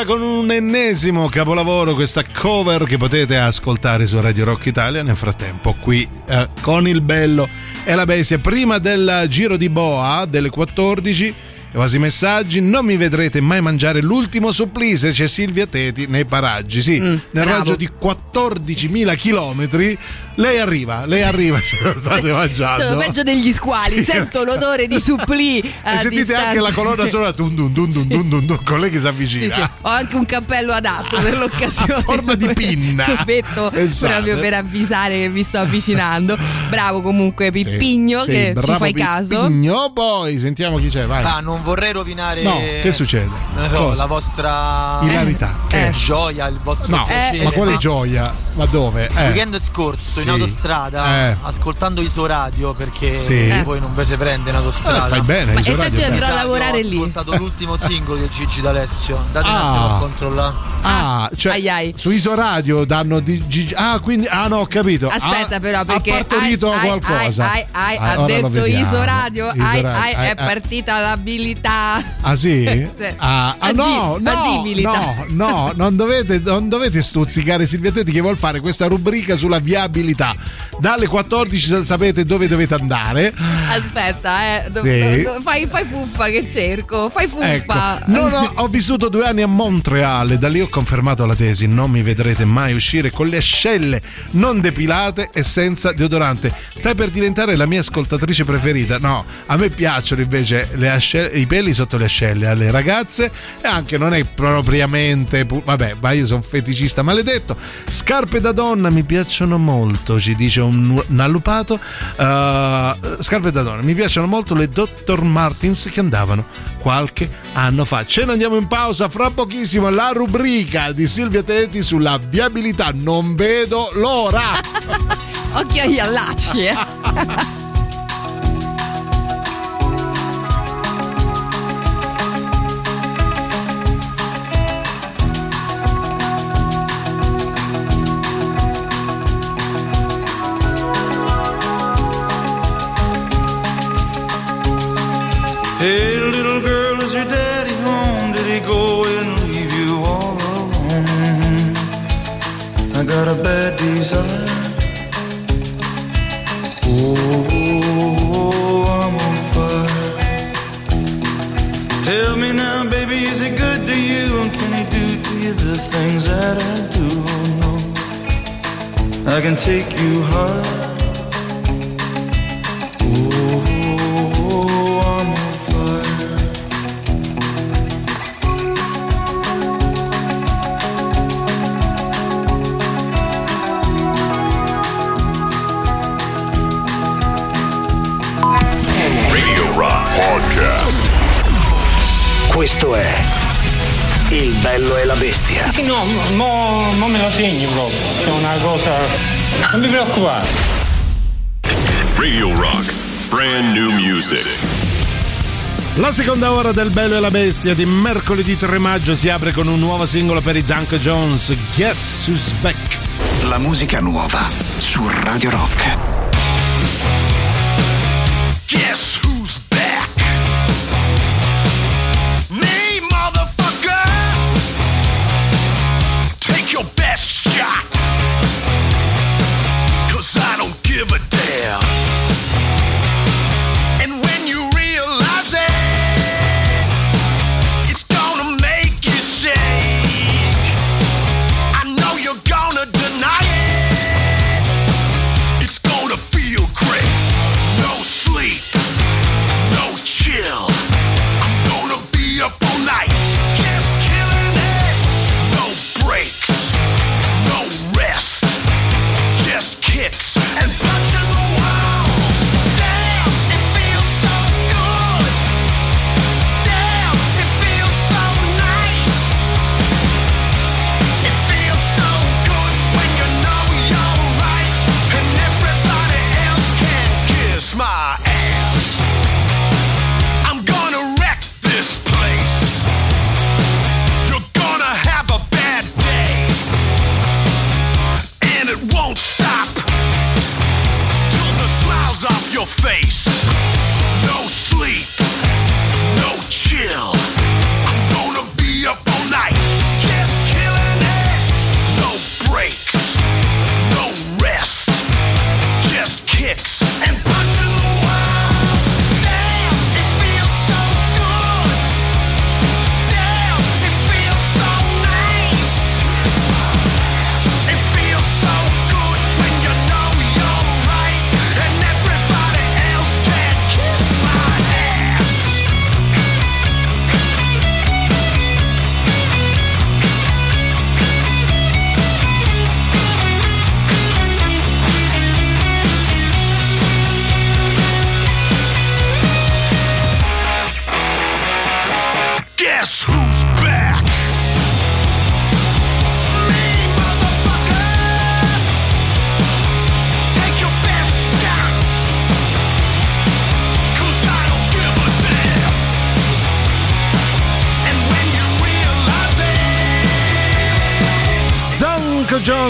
Caparezza con un ennesimo capolavoro, questa cover che potete ascoltare su Radio Rock Italia. Nel frattempo, qui eh, con il bello e la bestia, prima del giro di boa delle 14. Evasi messaggi, non mi vedrete mai mangiare l'ultimo supplì c'è Silvia Teti nei paraggi. Sì, nel bravo. raggio di 14.000 chilometri lei arriva, lei arriva [laughs] se lo state mangiando. Sono peggio degli squali, Sì. sento l'odore di [laughs] supplì. E a sentite distanza. anche la colonna sonora dun dun dun dun dun dun dun, con lei che si avvicina. sì. Ho anche un cappello adatto per [laughs] l'occasione. A forma di pinna. Petto Esatto. proprio per avvisare che vi sto avvicinando. Bravo comunque Pippigno Sì, che ci fai caso. Pippigno, poi sentiamo chi c'è, vai. Ah, non vorrei rovinare. No, che succede? Non so, Cosa? la vostra. Ilarità. Che? Gioia, il vostro No, piacere. ma quale No. gioia? Ma dove? Il Eh. weekend scorso Sì. In autostrada, Eh. ascoltando Isoradio perché Sì. Eh. voi non ve se prende in autostrada. Eh, fai bene, Ma Isoradio, infatti dai. andrò a Isoradio, lavorare ho lì. ascoltato l'ultimo singolo di Gigi D'Alessio. Date un Ah. attimo a controllare. Ah, cioè Ai ai. su Isoradio danno di Gigi- Ah, quindi ah no, ho capito. Aspetta Ah, però perché ha partorito ai, ai, qualcosa. ai, ai, Ah, ha ora lo detto. Isoradio, ai, Isoradio, ai, ai, è ai. partita l'abilità. Ah sì? [laughs] Sì. Ah, ah, no, no, no, no, non dovete, non dovete stuzzicare Silvia Tetti che vuol fare questa rubrica sulla viabilità. Dalle 14 sapete dove dovete andare. Aspetta, eh, Sì. fai, fai fuffa che cerco, fai Ecco, fuffa. non ho, ho vissuto due anni a Montreal e da lì ho confermato la tesi: non mi vedrete mai uscire con le ascelle non depilate e senza deodorante. Stai per diventare la mia ascoltatrice preferita? No, a me piacciono invece le ascelle- i peli sotto le ascelle alle ragazze e anche non è propriamente. pu- vabbè, ma io sono feticista maledetto. Scarpe da donna mi piacciono molto, ci dice un, un allupato. Uh, scarpe da donna, mi piacciono molto le Dr. Martins che andavano qualche anno fa. Ce ne andiamo in pausa fra pochissimo la rubrica di Silvia Tetti sulla viabilità. Non vedo l'ora. [laughs] Occhio agli allacci, eh. [laughs] La seconda ora del Bello e la Bestia di mercoledì 3 maggio si apre con un nuovo singolo per i Junk Jones, Guess Who's Back. La musica nuova su Radio Rock.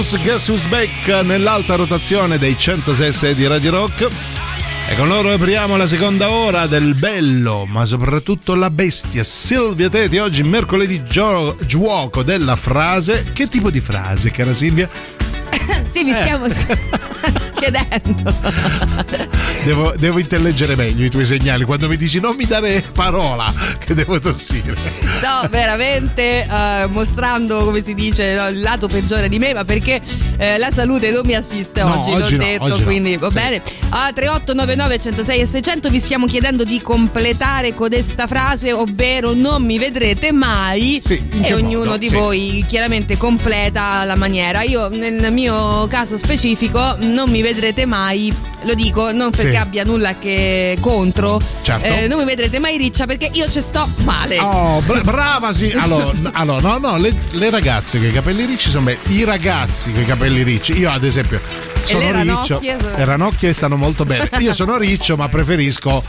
Jones, Guess Who's Back nell'alta rotazione dei 106 di Radio Rock. E con loro apriamo la seconda ora del bello, ma soprattutto la bestia. Silvia Teti, oggi mercoledì gio- giuoco della frase. Che tipo di frase, cara Silvia? [laughs] sì, mi stiamo [laughs] chiedendo. Devo, devo intelleggere meglio i tuoi segnali. Quando mi dici non mi dare parola, che devo tossire. Sto veramente eh, mostrando, come si dice, no, il lato peggiore di me, ma perché eh, la salute non mi assiste No, oggi, oggi l'ho no, detto, oggi quindi va Sì. bene. A 3899 106 e 600 vi stiamo chiedendo di completare codesta frase, ovvero non mi vedrete mai. in e ognuno modo? di Sì. voi chiaramente completa la maniera. Io nel mio caso specifico non mi vedrete mai, lo dico non perché Sì. abbia nulla che contro, Certo. eh, non mi vedrete mai riccia perché io ci sto male. Oh, bra- brava sì. [laughs] Allora, allora, no, no, le, le ragazze con i capelli ricci sono belli. I ragazzi con i capelli ricci. Io, ad esempio, sono le riccio. ranocchie Le ranocchie stanno molto bene. Io sono riccio, ma preferisco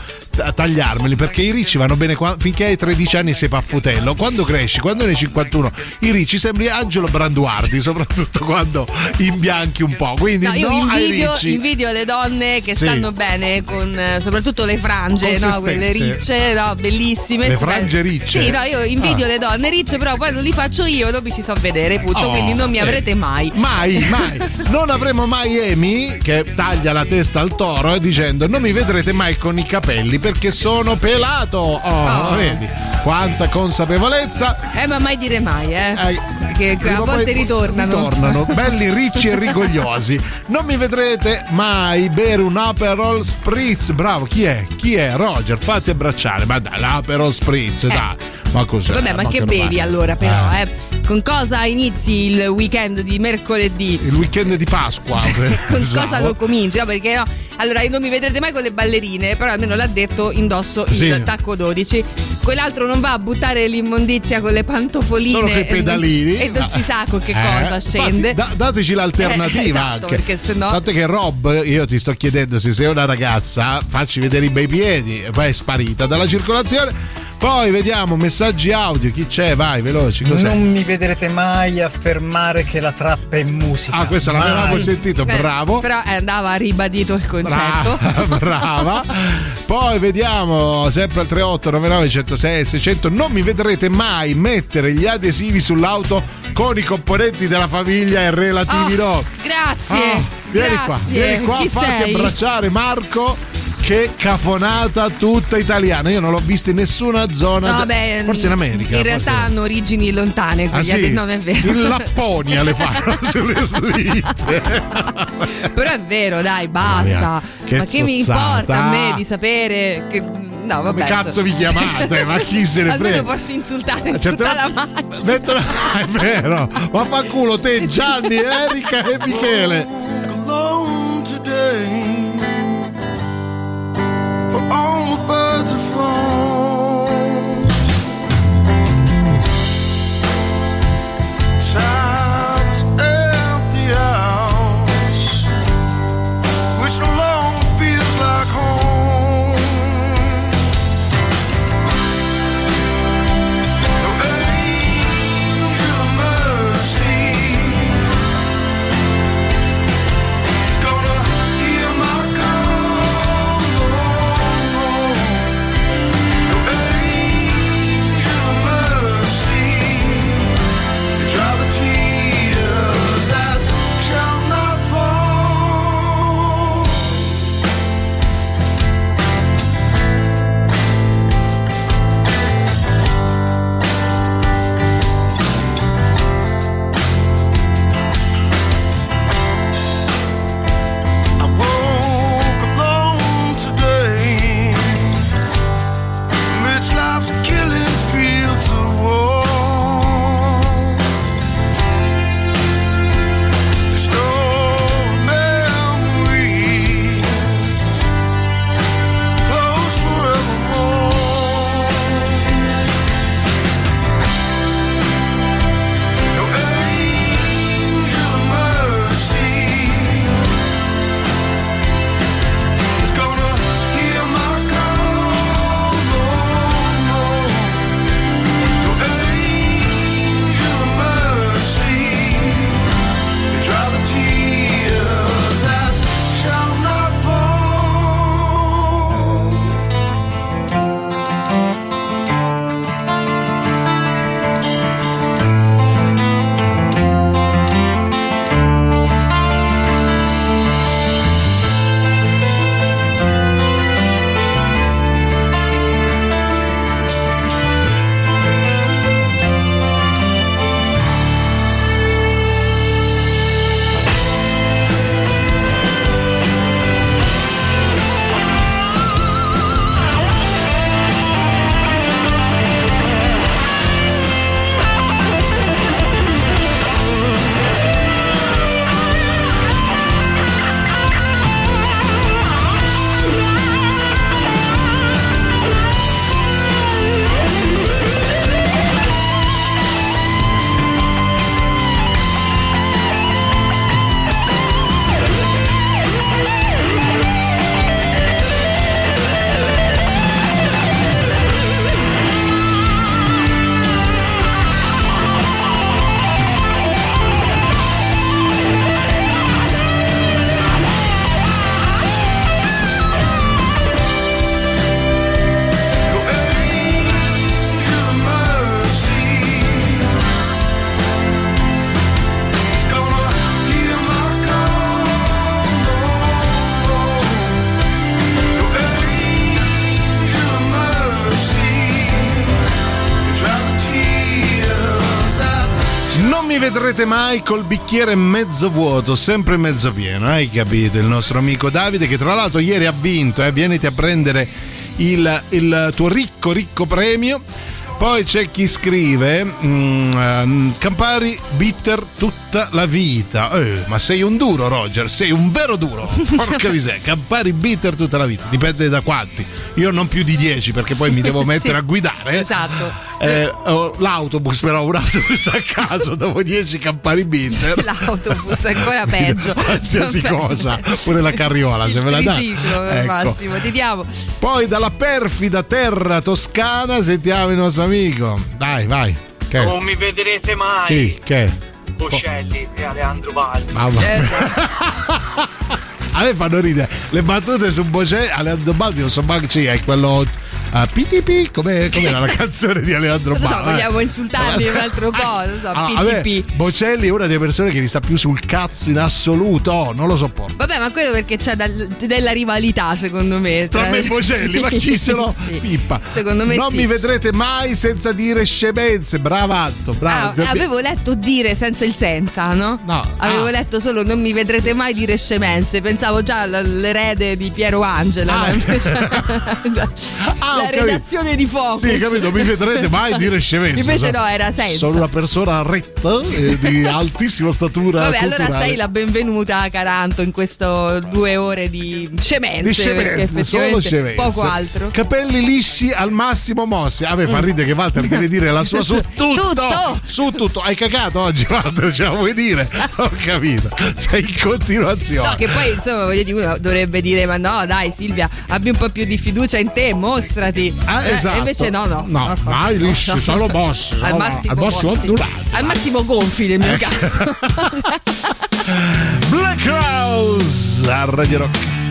tagliarmeli perché i ricci vanno bene qua- finché hai 13 anni e sei paffutello. Quando cresci, quando ne hai 51, i ricci sembri Angelo Branduardi, [laughs] soprattutto quando imbianchi un po'. Quindi No, io no invidio, invidio le donne che Sì. stanno bene con eh, soprattutto le frange, no? quelle ricce, no? bellissime. Le frange ricce? Sì, no, io invidio Ah. le donne ricce, però poi non li faccio io, non mi ci so vedere, punto, Oh, quindi non mi eh. avrete mai. Mai, mai. [laughs] Non avremo mai Amy che taglia la testa al toro eh, dicendo non mi vedrete mai con i capelli perché sono pelato. Oh, Oh. vedi? Quanta consapevolezza. Eh, ma mai dire mai, eh. che Prima a volte ritornano. Ritornano, [laughs] belli ricci e rigogliosi. Non mi vedrete mai bere un Aperol Spritz. Bravo, chi è? Chi è? Roger, fatti abbracciare. Ma dai, l'Aperol Spritz, dai. Ma cos'è? Eh. Vabbè, ma che non bevi va. allora, però, eh? Con cosa inizi il weekend di mercoledì? Il weekend di Pasqua. [laughs] Con Pensavo. cosa lo cominci? No, perché no, allora non mi vedrete mai con le ballerine, però almeno l'ha detto, indosso il Sì. tacco 12. Quell'altro non va a buttare l'immondizia con le pantofoline pedalini. e non si sa con che Eh, cosa infatti, scende. da- dateci l'alternativa Eh, [laughs] esatto, anche. perché sennò- Tant'è che Rob, io ti sto chiedendo se sei una ragazza, facci vedere i bei piedi poi è sparita dalla circolazione. Poi vediamo messaggi audio, chi c'è? Vai, veloci, cos'è? Non mi vedrete mai affermare che la trappa è musica. Ah, questa Mai. l'avevamo sentito, Eh, bravo. Però eh, andava ribadito il concetto. Brava, [laughs] brava. Poi vediamo sempre al 3899 106 600. Non mi vedrete mai mettere gli adesivi sull'auto con i componenti della famiglia e relativi Oh, no. Grazie. Ah, vieni qua, grazie. vieni qua, Chi fatti sei? abbracciare Marco. Che cafonata tutta italiana. Io non l'ho vista in nessuna zona. No, beh, forse in America. In realtà forse- hanno origini lontane. Ah, quegli sì? ade- Non è vero. In Lapponia le fanno [laughs] sulle slitte. Però è vero, dai, basta. Che ma che mi zozzata. importa a me di sapere che. No, vabbè. Come cazzo insomma. vi chiamate? Ma chi se ne [laughs] Almeno frega? posso insultare Certe tutta la macchina. Mettono... [laughs] È vero, ma fa culo te, Gianni, Erika e Michele. alone today. Vedrete mai col bicchiere mezzo vuoto, sempre mezzo pieno, hai capito? Il nostro amico Davide che tra l'altro ieri ha vinto, eh? vieniti a prendere il, il tuo ricco ricco premio. Poi c'è chi scrive eh, Campari bitter tutta la vita. Eh, ma sei un duro, Roger, sei un vero duro. Porca [laughs] miseria, Campari bitter tutta la vita. Dipende da quanti. Io non più di 10 perché poi mi devo [laughs] mettere Sì. a guidare. Esatto. Eh, ho l'autobus, però un autobus a caso dopo 10 Campari bitter. [laughs] L'autobus è ancora peggio. Qualsiasi [laughs] cosa, pure la carriola, se me la dai. Triciclo, Ecco. Massimo, ti diamo. Poi dalla perfida terra toscana sentiamo il nostro amico. Dai, vai. Che? Non mi vedrete mai. Sì, che? Bocelli e Alejandro Valli. Mamma mia. [laughs] A me fanno ridere le battute su Bocelli. Alejandro Baldi non so manco c'è, è quello. Uh, PTP, com'è, com'era la canzone di Alejandro Non so, Baldi? vogliamo insultarli un altro po', non so, Ah, a PTP. Bocelli è una delle persone che mi sta più sul cazzo in assoluto, non lo sopporto. Vabbè, ma quello perché c'è dal- della rivalità, secondo me. Tra me e Bocelli, Sì, ma chi se lo [laughs] sì. pippa? Secondo me non sì. mi vedrete mai senza dire scemenze. Bravato, bravo. Ah, avevo letto dire senza il senza, no? No. Avevo Ah. letto solo non mi vedrete mai dire scemenze. Pensavo già all'erede di Piero Angela. Ah. no? Invece- [laughs] [laughs] la capito. redazione di Focus. Sì, capito, mi vedrete mai [laughs] dire scemenze. Invece no, era senza. Sono una persona retta e di [laughs] altissima statura. Vabbè, allora culturale. sei la benvenuta a Caranto in questo due ore di scemenze, Di scemenze, solo scemenze. poco altro. Capelli lisci al massimo mossi. A me fa ridere che Walter deve dire la sua su [laughs] tutto. Tutto. Su tutto. Hai cagato oggi, Walter? Ce la vuoi dire? Ho capito. Sei in continuazione. No, che poi insomma voglio dire, uno dovrebbe dire: Ma no, dai, Silvia, abbi un po' più di fiducia in te, mostrati. Ah, Eh, esatto. invece no, no. No, mai lisci, solo mossi. [laughs] Al no, massimo, al massimo ondulati. Al massimo gonfi nel mio Ecco. caso. [laughs] Black House a Radio Rock.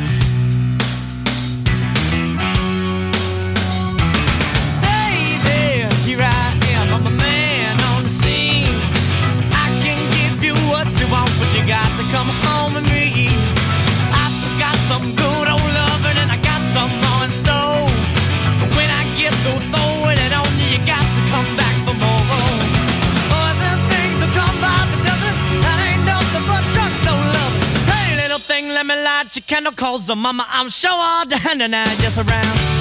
Light your candle, cause the mama, I'm sure all the hand and I just around.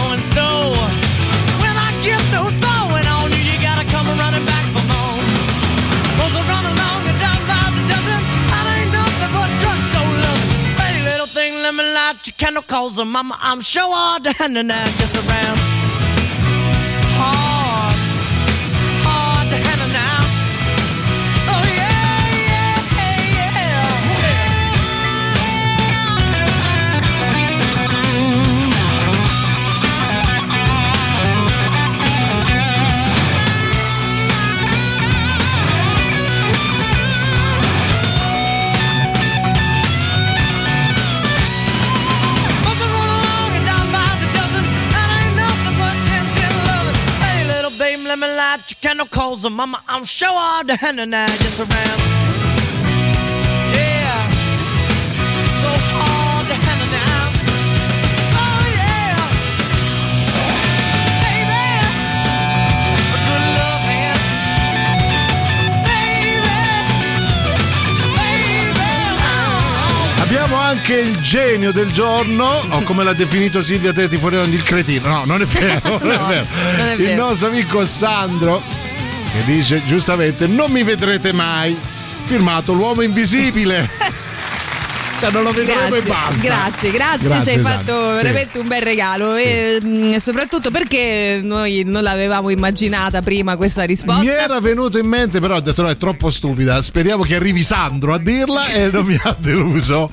your candle, cause the mama, I'm sure all the hand and I just around. Little babe, let me light your candle, cause the mama, I'm sure all the hand and I just around. Abbiamo anche il genio del giorno, o come l'ha definito Silvia Tetti fuori il cretino. No, non è [laughs] vero, non No, è vero. non è Il vero. nostro amico Sandro che dice giustamente non mi vedrete mai. Firmato l'uomo invisibile. [laughs] non lo vedremo grazie, e basta. Grazie, grazie, Grazie, ci hai esatto, fatto sì. veramente un bel regalo e mh, soprattutto perché noi non l'avevamo immaginata prima questa risposta. Mi era venuto in mente, però ho detto no, è troppo stupida. Speriamo che arrivi Sandro a dirla e non mi ha deluso.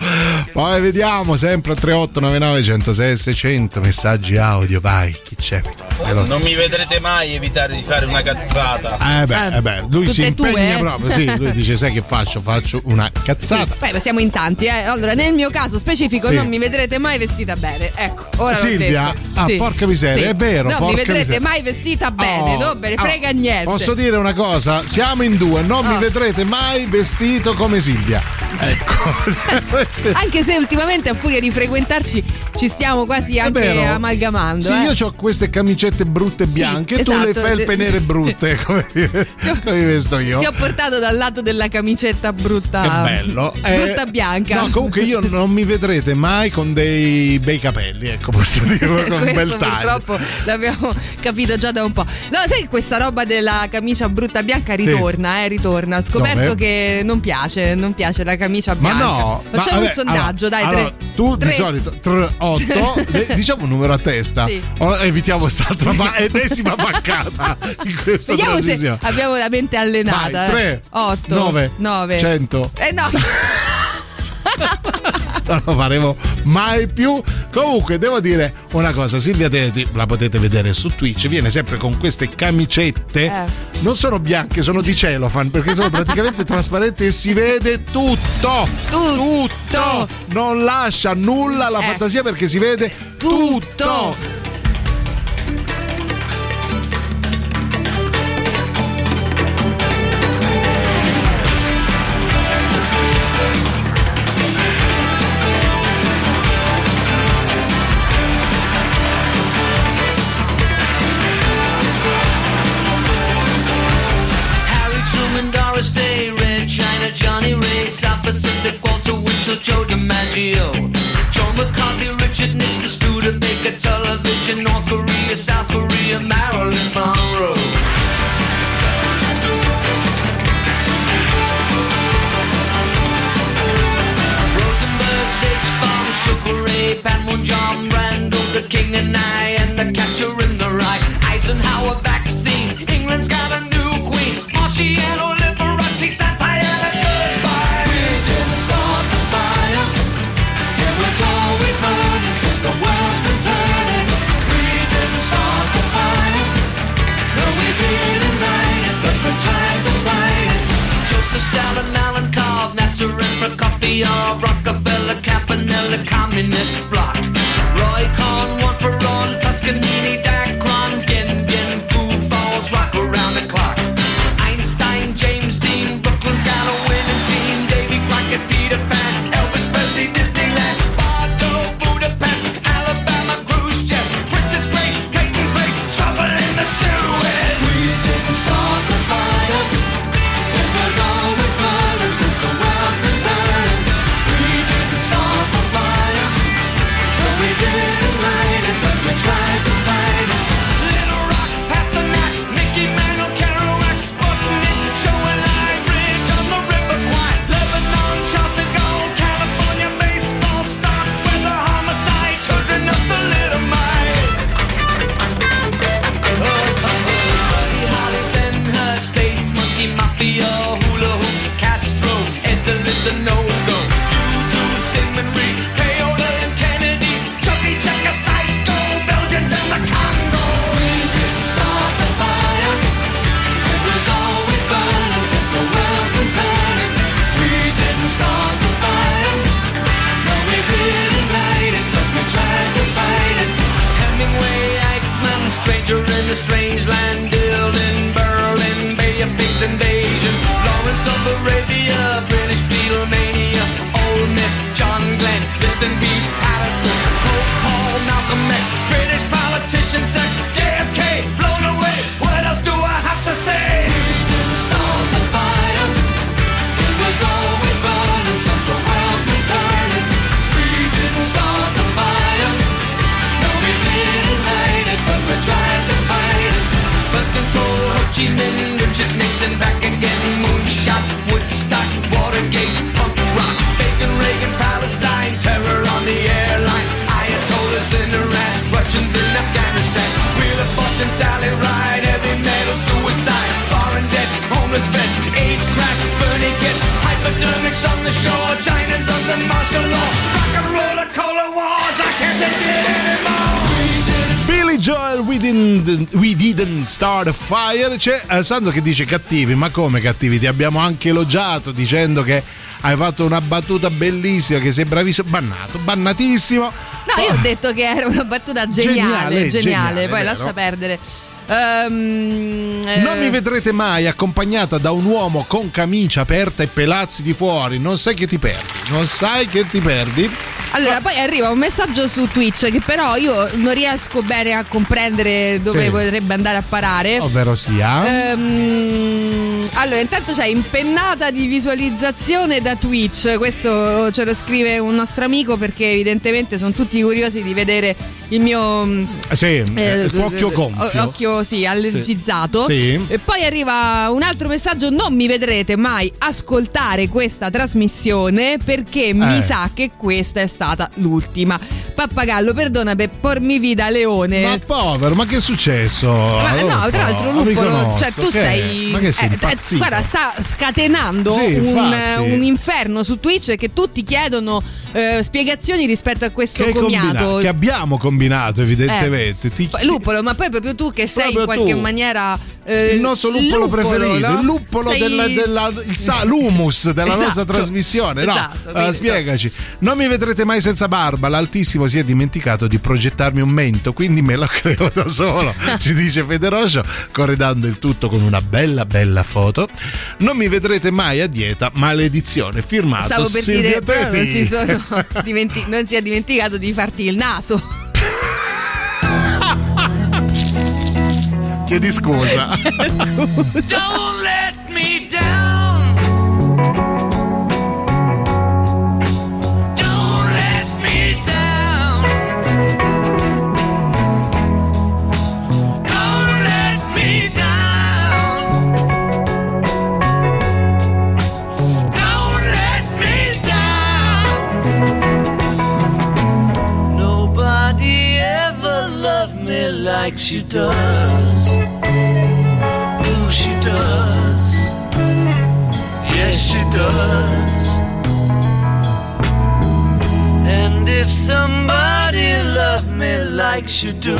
Poi vediamo sempre 3899 106 600 messaggi audio, vai, chi c'è? Veloce. Non mi vedrete mai evitare di fare una cazzata. Eh beh, eh beh, lui si impegna tue? proprio, sì, lui dice sai che faccio? Faccio una cazzata. Poi ma siamo in tanti, eh. Allora, nel mio caso specifico Sì. non mi vedrete mai vestita bene. Ecco, ora Silvia? Ah, Sì. porca miseria, Sì. è vero, Non mi vedrete miseria. mai vestita bene, Oh, non me ne frega ah, niente. Posso dire una cosa? Siamo in due, non mi Oh. vedrete mai vestito come Silvia. Ecco. [laughs] Anche se ultimamente a furia di frequentarci ci stiamo quasi anche amalgamando. Sì, eh. io ho queste camicette brutte bianche e tu le esatto. felpe nere brutte [laughs] come, come vesto io. Ti ho portato dal lato della camicetta brutta. Che bello. Eh, Brutta bianca. No, comunque io non mi vedrete mai con dei bei capelli, ecco, posso dirlo [laughs] con un bel taglio. purtroppo l'abbiamo capito già da un po'. No, sai che questa roba della camicia brutta bianca ritorna, eh, ritorna. Ho scoperto Dove? che non piace, non piace la camicia Ma bianca. no, ma Facciamo un vabbè, sondaggio, allora, dai, allora, tre. tu tre. di solito 3, 8, diciamo un numero a testa. Sì. O evitiamo quest'altra ba- [laughs] ennesima baccata in questa Vediamo se trasmissione. abbiamo la mente allenata. Vai, tre, 8, nove, 9, 100. Eh no. [laughs] non lo faremo mai più. Comunque, devo dire una cosa: Silvia Teti, la potete vedere su Twitch, viene sempre con queste camicette. Eh. Non sono bianche, sono di cellophane perché sono praticamente trasparenti e si vede tutto. Tutto. Non lascia nulla alla Eh. fantasia perché si vede tutto. Harry Studebaker, Television, North Korea, South Korea, Marilyn Monroe. Rosenberg, Sage Bomb, Sugar Ray, John Randall, the King and I, Rockefeller, Campanella, Communist Bloc. Roy fire. C'è eh, Sandro che dice cattivi, ma come cattivi? Ti abbiamo anche elogiato dicendo che hai fatto una battuta bellissima, che sei bravissimo. Bannato, bannatissimo. No, io ho detto che era una battuta geniale, Geniale, geniale, poi vero. lascia perdere. Ehm, eh, Non mi vedrete mai accompagnata da un uomo con camicia aperta e pelazzi di fuori. Non sai che ti perdi. Non sai che ti perdi. Allora, poi arriva un messaggio su Twitch che però io non riesco bene a comprendere dove Sì. vorrebbe andare a parare. Ovvero sia. Ehm, allora, intanto c'è impennata di visualizzazione da Twitch. Questo ce lo scrive un nostro amico perché evidentemente sono tutti curiosi di vedere il mio mm, Sì, eh, il tuo occhio gonfio. occhio sì, allergizzato. Sì. E poi arriva un altro messaggio: non mi vedrete mai ascoltare questa trasmissione perché mi Eh. sa che questa è stata l'ultima. Pappagallo, perdona per pormi vita leone. Ma povero, ma che è successo? Ma Allora, no, tra l'altro mi Luppolo, cioè tu che- sei... Ma che sei eh, eh, guarda, sta scatenando Sì, un, un inferno su Twitch che tutti chiedono eh, spiegazioni rispetto a questo che, combinato, che abbiamo combinato evidentemente. Ti- Poi, Luppolo, ma poi proprio tu che sei in qualche tu. maniera eh, il nostro luppolo, preferito, no? il luppolo Sei- della, della- il sa- l'humus della Esatto, nostra trasmissione. No, esatto, Eh, quindi- spiegaci. Non mi vedrete mai senza barba. L'Altissimo si è dimenticato di progettarmi un mento, quindi me lo [laughs] creo da solo. Ci dice Federoscio, corredando il tutto con una bella, bella foto. Non mi vedrete mai a dieta, maledizione. Firmato Stavo per Silvia dire, non si, sono [laughs] dimenti- non si è dimenticato di farti il naso. Chiedi [laughs] scusa. Don't let she does. Ooh, she does. Yes, she does. And if somebody loved me like she do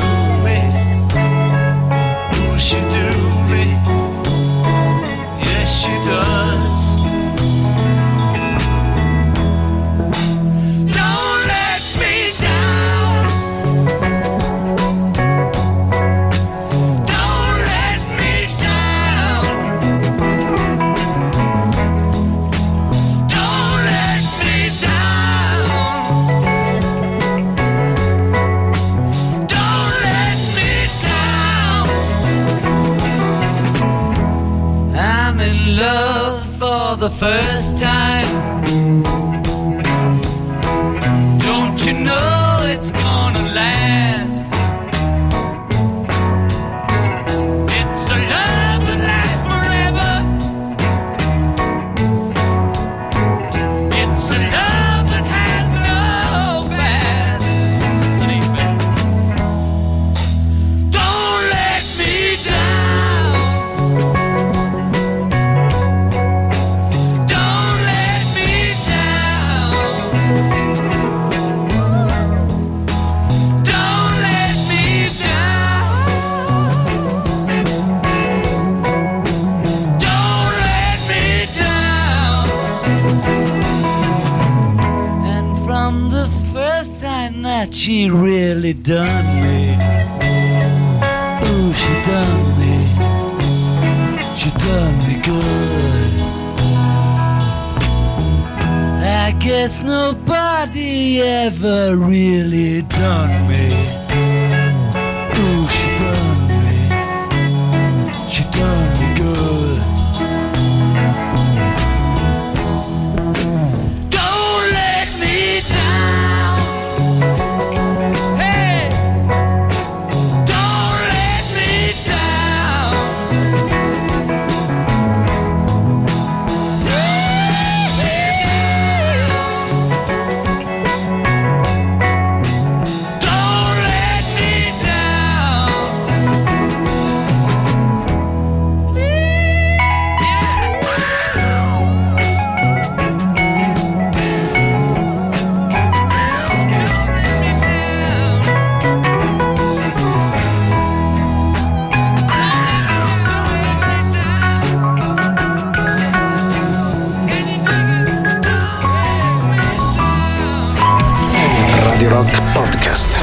Radio Rock Podcast.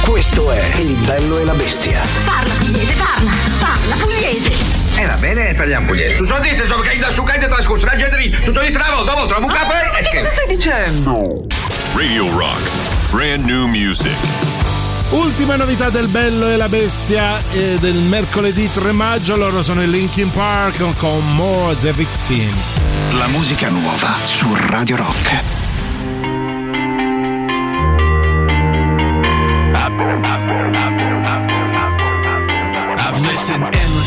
Questo è Il bello e la bestia. Parla pugliese, parla, parla pugliese. Eh va bene, parliamo pugliese. Tu so dite, so che da su cade trascorso la gente lì. Tu so di travo, dopo trovo un capo e che stai dicendo? Radio Rock. Brand new music. Ultima novità del Bello e la Bestia eh, del mercoledì 3 maggio, loro sono i Linkin Park con More the Victim. La musica nuova su Radio Rock.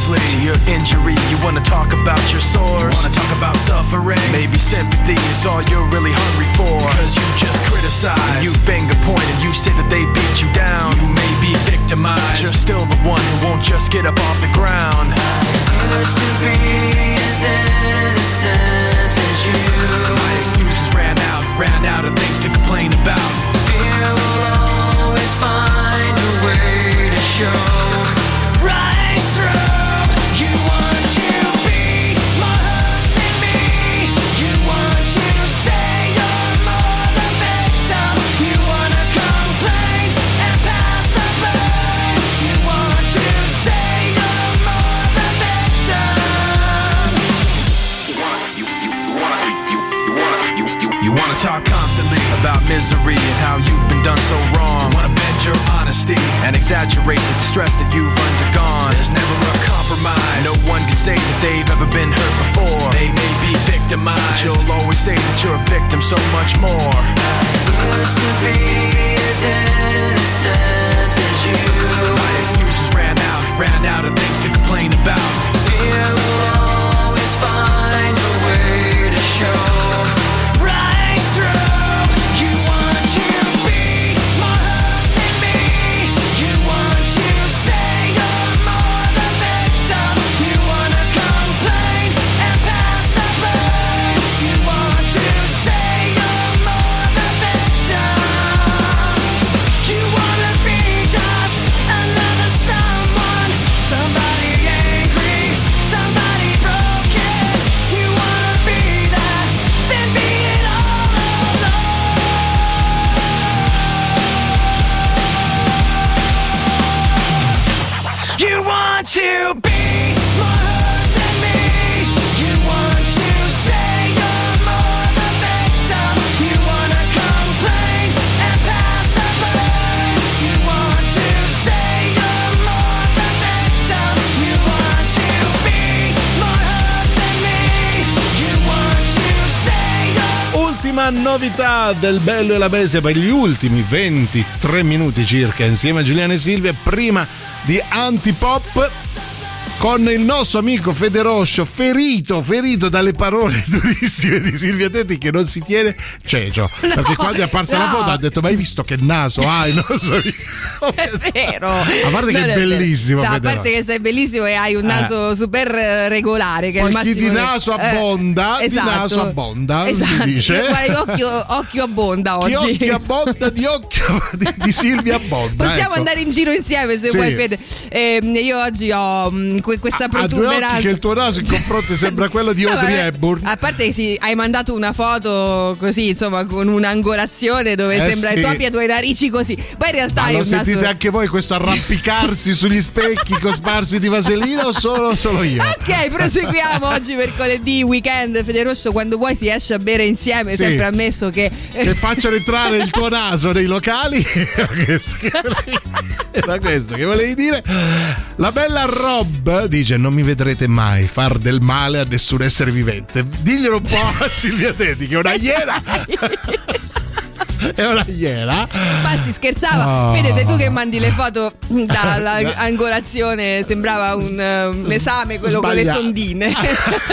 Listened to your injury. You wanna talk about your sores, wanna talk about suffering. Maybe sympathy is all you're really hungry for. Cause you just criticize, you finger point, and you say that they beat you down. You may be victimized, you're still the one who won't just get up off the ground. Used to be as innocent as you. My excuses ran out, ran out of things to complain about. Fear will always find a way to show. You wanna talk constantly about misery and how you've been done so wrong. You wanna bend your honesty and exaggerate the distress that you've undergone. There's never a compromise. No one can say that they've ever been hurt before. They may be victimized. But you'll always say that you're a victim so much more. Used to be as innocent as you. My excuses ran out, ran out of things to complain about. Fear will always find a way to show. Ultima novità del Bello e la Bestia per gli ultimi 23 minuti circa insieme a Giuliano e Silvia prima di Antipop con il nostro amico Federoscio ferito, ferito dalle parole [laughs] durissime di Silvia Tetti che non si tiene cecio perché quando è apparsa la no. foto ha detto ma hai visto che naso hai non so È vero. a parte che Non è è bellissimo No, a parte che sei bellissimo e hai un naso super eh, regolare. Che è il chi massimo di che- naso eh, abbonda, di esatto. naso abbonda, si Esatto. dice. Io, guarda, occhio, occhio abbonda Chi oggi. occhio abbonda di occhio [laughs] di, di Silvia Abbonda Possiamo ecco. andare in giro insieme se Sì. vuoi, Fede. Ehm, io oggi ho mm, que- questa protuberanza. che il tuo naso in confronto sembra [laughs] quello di No, Audrey vabbè, Hepburn A parte che sì, hai mandato una foto così, insomma, con un'angolazione dove Eh sembra sì. e i tuoi narici così. Poi in realtà Ma hai lo un sentite naso. anche voi questo arrampicarsi sugli specchi cosparsi di vaselina o solo, solo io? Ok, proseguiamo [laughs] oggi mercoledì, weekend, Fede Rosso, quando vuoi si esce a bere insieme, Sì. sempre ammesso che... Che facciano entrare il tuo naso nei locali [laughs] Era questo che volevi dire La bella Rob dice Non mi vedrete mai far del male a nessun essere vivente. Diglielo un po' a [laughs] Silvia Teti Che è una [laughs] iena [laughs] È una iena Ma si scherzava. Oh. Fede, sei tu che mandi le foto dall'angolazione, [laughs] sembrava un, un esame, quello con le Sbaglia- sondine.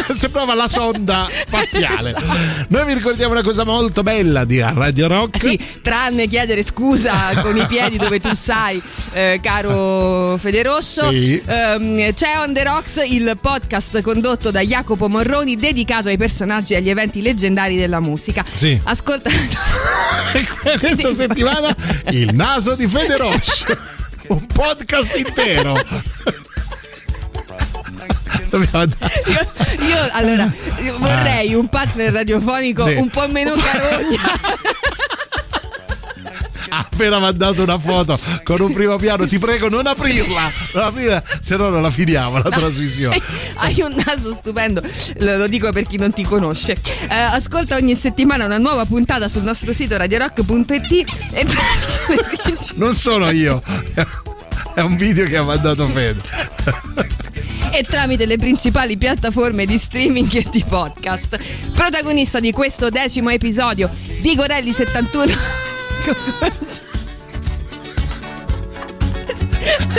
[laughs] Sembrava la sonda [laughs] spaziale Esatto. Noi vi ricordiamo una cosa molto bella di Radio Rock Sì, tranne chiedere scusa con i piedi dove tu sai, eh, caro Federosso. Sì. Ehm, c'è On The Rocks, il podcast condotto da Jacopo Morroni dedicato ai personaggi e agli eventi leggendari della musica. Sì. Ascolta. Questa settimana il naso di Federoscio [laughs] Un podcast intero. Io, io, allora vorrei un partner radiofonico Sì. un po' meno carogna. [laughs] ha [laughs] appena mandato una foto con un primo piano. Ti prego, non aprirla, non aprirla, se no non la finiamo la trasmissione. [laughs] Hai un naso stupendo, lo, dico per chi non ti conosce. Eh, ascolta ogni settimana una nuova puntata sul nostro sito radiorock.it e [laughs] Non sono io, è un video che ha mandato Fede. e tramite le principali piattaforme di streaming e di podcast. Protagonista di questo decimo episodio, Vigorelli 71. Non ce la fai. [laughs]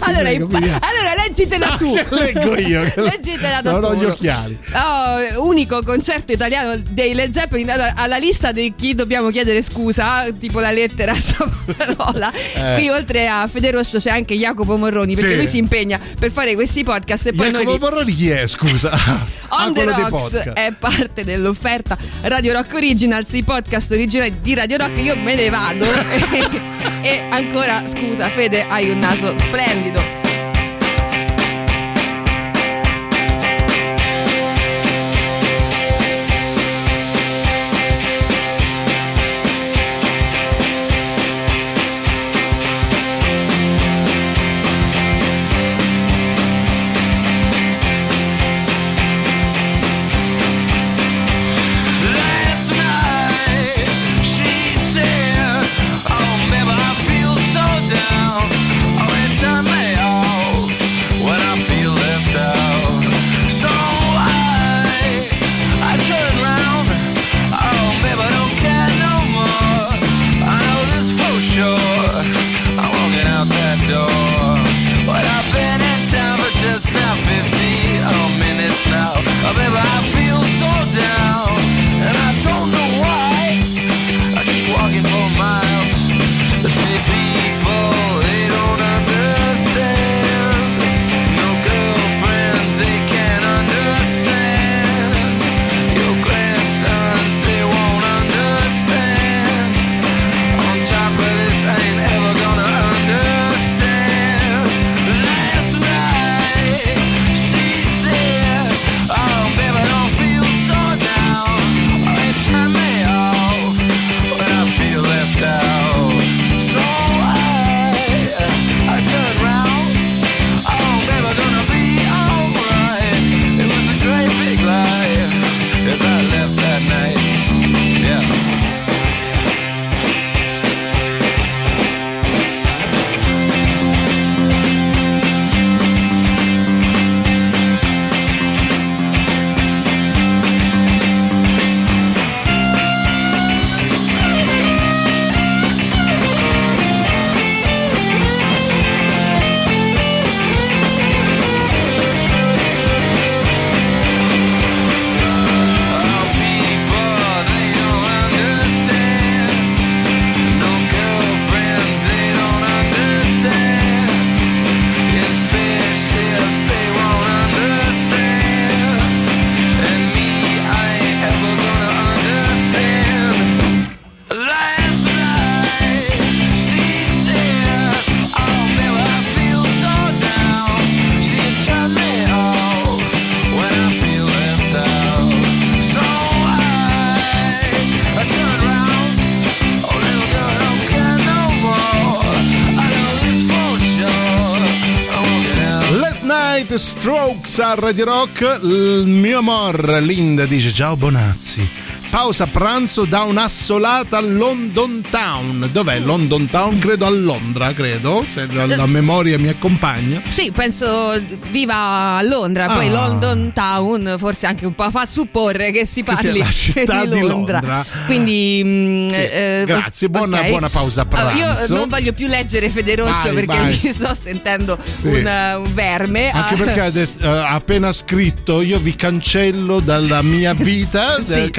Allora, Prego, impa- allora leggitela tu. che leggo io, [laughs] leggitela da ho solo. gli occhiali. Oh, unico concerto italiano dei Led Zeppelin. Allora, alla lista di chi dobbiamo chiedere scusa, tipo la lettera [laughs] Savonarola. Eh. Qui oltre a Fede Rosso c'è anche Jacopo Morroni perché Sì. lui si impegna per fare questi podcast e poi noi Jacopo li- Morroni chi è, scusa? Ah, On the quello dei Rocks è parte dell'offerta Radio Rock Originals, i podcast originali di Radio Rock. Io me ne vado. e, e ancora, scusa, Fede, hai un naso splendido. Strokes a Radio Rock. Il mio amor, Linda dice: Ciao Bonazzi. Pausa pranzo da un'assolata London Town. Dov'è London Town? Credo a Londra, credo. Se la, la memoria mi accompagna. Sì, penso viva a Londra, poi Ah. London Town forse anche un po' fa supporre che si Che parli [laughs] città di Londra. Quindi mm, Sì. eh, Grazie, buona- ok. buona pausa pranzo. io non voglio più leggere Fede Rosso Vai, perché vai. mi sto sentendo Sì. un, eh, un verme. Anche perché ha, eh, ha appena scritto io vi cancello dalla mia vita, [laughs] Sì. eh,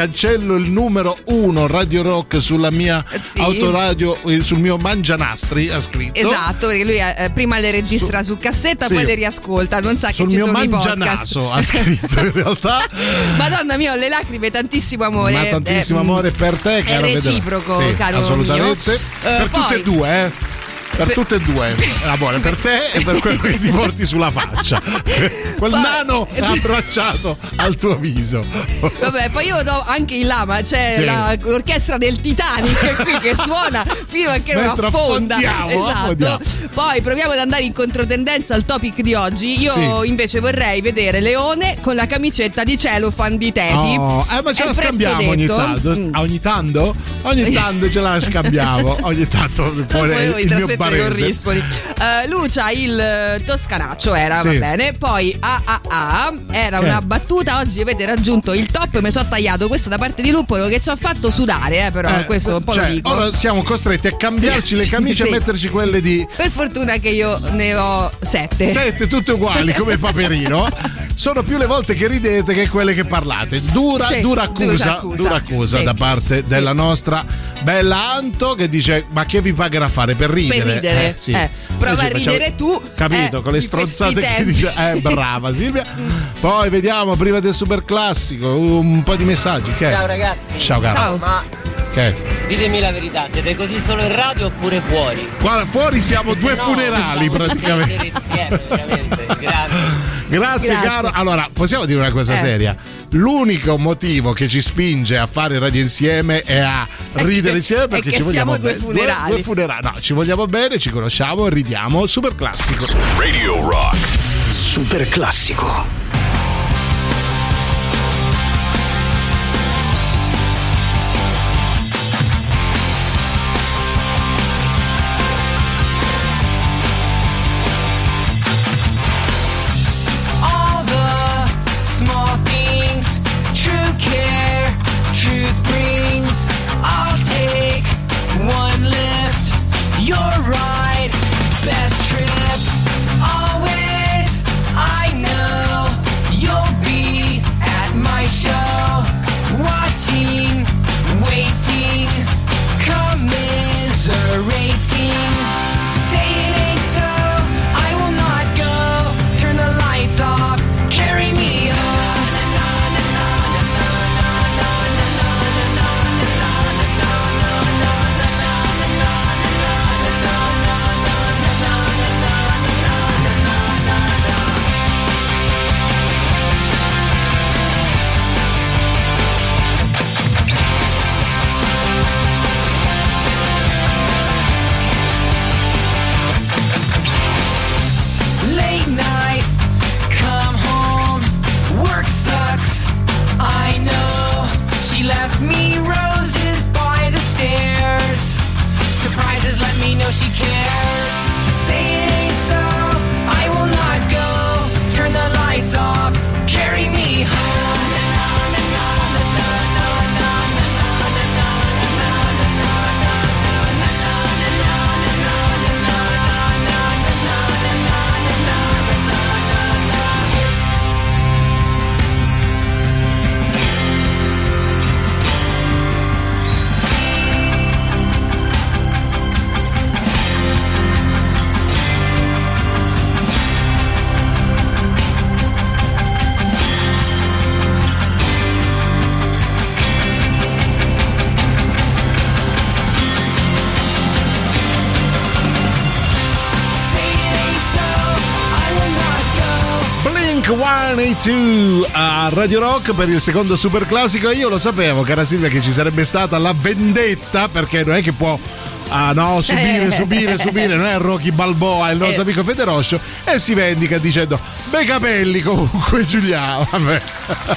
cancello il numero uno Radio Rock sulla mia Sì. autoradio, eh, sul mio mangianastri ha scritto. Esatto, perché lui eh, prima le registra su cassetta, sì. poi le riascolta, non sa Sul che ci mio sono i mangianaso ha scritto in [laughs] realtà. Madonna mia, ho le lacrime, tantissimo amore. Ma tantissimo Eh, amore per te, è caro Fede. reciproco, Sì, caro assolutamente. mio. Eh, per tutte poi- e due, eh. Per tutte e due, l'amore, per te e per quello che ti porti sulla faccia. Quel nano abbracciato al tuo viso. Vabbè, poi io do anche in lama, c'è Sì. la- l'orchestra del Titanic qui che suona fino a che non affonda. Esatto. affondiamo. Poi proviamo ad andare in controtendenza al topic di oggi. Io Sì. invece vorrei vedere Leone con la camicetta di celofan di Teti. Oh, eh, ma ce È la scambiamo ogni tanto. Mm. Ogni tanto? Ogni tanto ce la scambiamo. [laughs] Ogni tanto fuori il mio trasmettere con barese. Rispoli. Eh, Lucia il eh, toscanaccio era, Sì. va bene. Poi AAA era Che? una battuta. Oggi avete raggiunto il top, mi sono tagliato questo da parte di Luppolo che ci ha fatto sudare, eh, però Eh, questo un po' cioè, lo dico. Ora siamo costretti a cambiarci le camicie [laughs] Sì. e metterci quelle di Per fortuna che io ne ho sette. sette, tutte uguali come [laughs] Paperino. Sono più le volte che ridete che quelle che parlate. Dura, Sì, dura accusa, dura accusa. dura accusa Sì. da parte della nostra bella Anto che dice: Ma che vi pagherà a fare per ridere? Per ridere. Eh, sì. Eh, prova a ci facciamo- ridere tu. Capito, eh, con le stronzate che dice. Eh, brava Silvia. [laughs] Poi vediamo prima del super classico un po' di messaggi. Che? Ciao ragazzi. Ciao, caro. Ma È? ditemi la verità, siete così solo in radio oppure fuori? Guarda, fuori siamo due no, funerali praticamente. insieme, veramente. Grazie. Grazie, Grazie. caro. Allora, possiamo dire una cosa Eh. seria. L'unico motivo che ci spinge a fare radio insieme e a ridere insieme perché è che ci vogliamo siamo due bene. funerali. Due, due funerali. No, ci vogliamo bene, ci conosciamo, ridiamo. Super classico. Radio Rock. Super classico. She cares. 182 a Radio Rock per il secondo super classico. Io lo sapevo, cara Silvia, che ci sarebbe stata la vendetta perché non è che può. Ah no, subire, [laughs] subire, subire, non è Rocky Balboa, è il nostro Eh. amico Federoscio e si vendica dicendo bei capelli comunque [laughs] Giuliano, vabbè.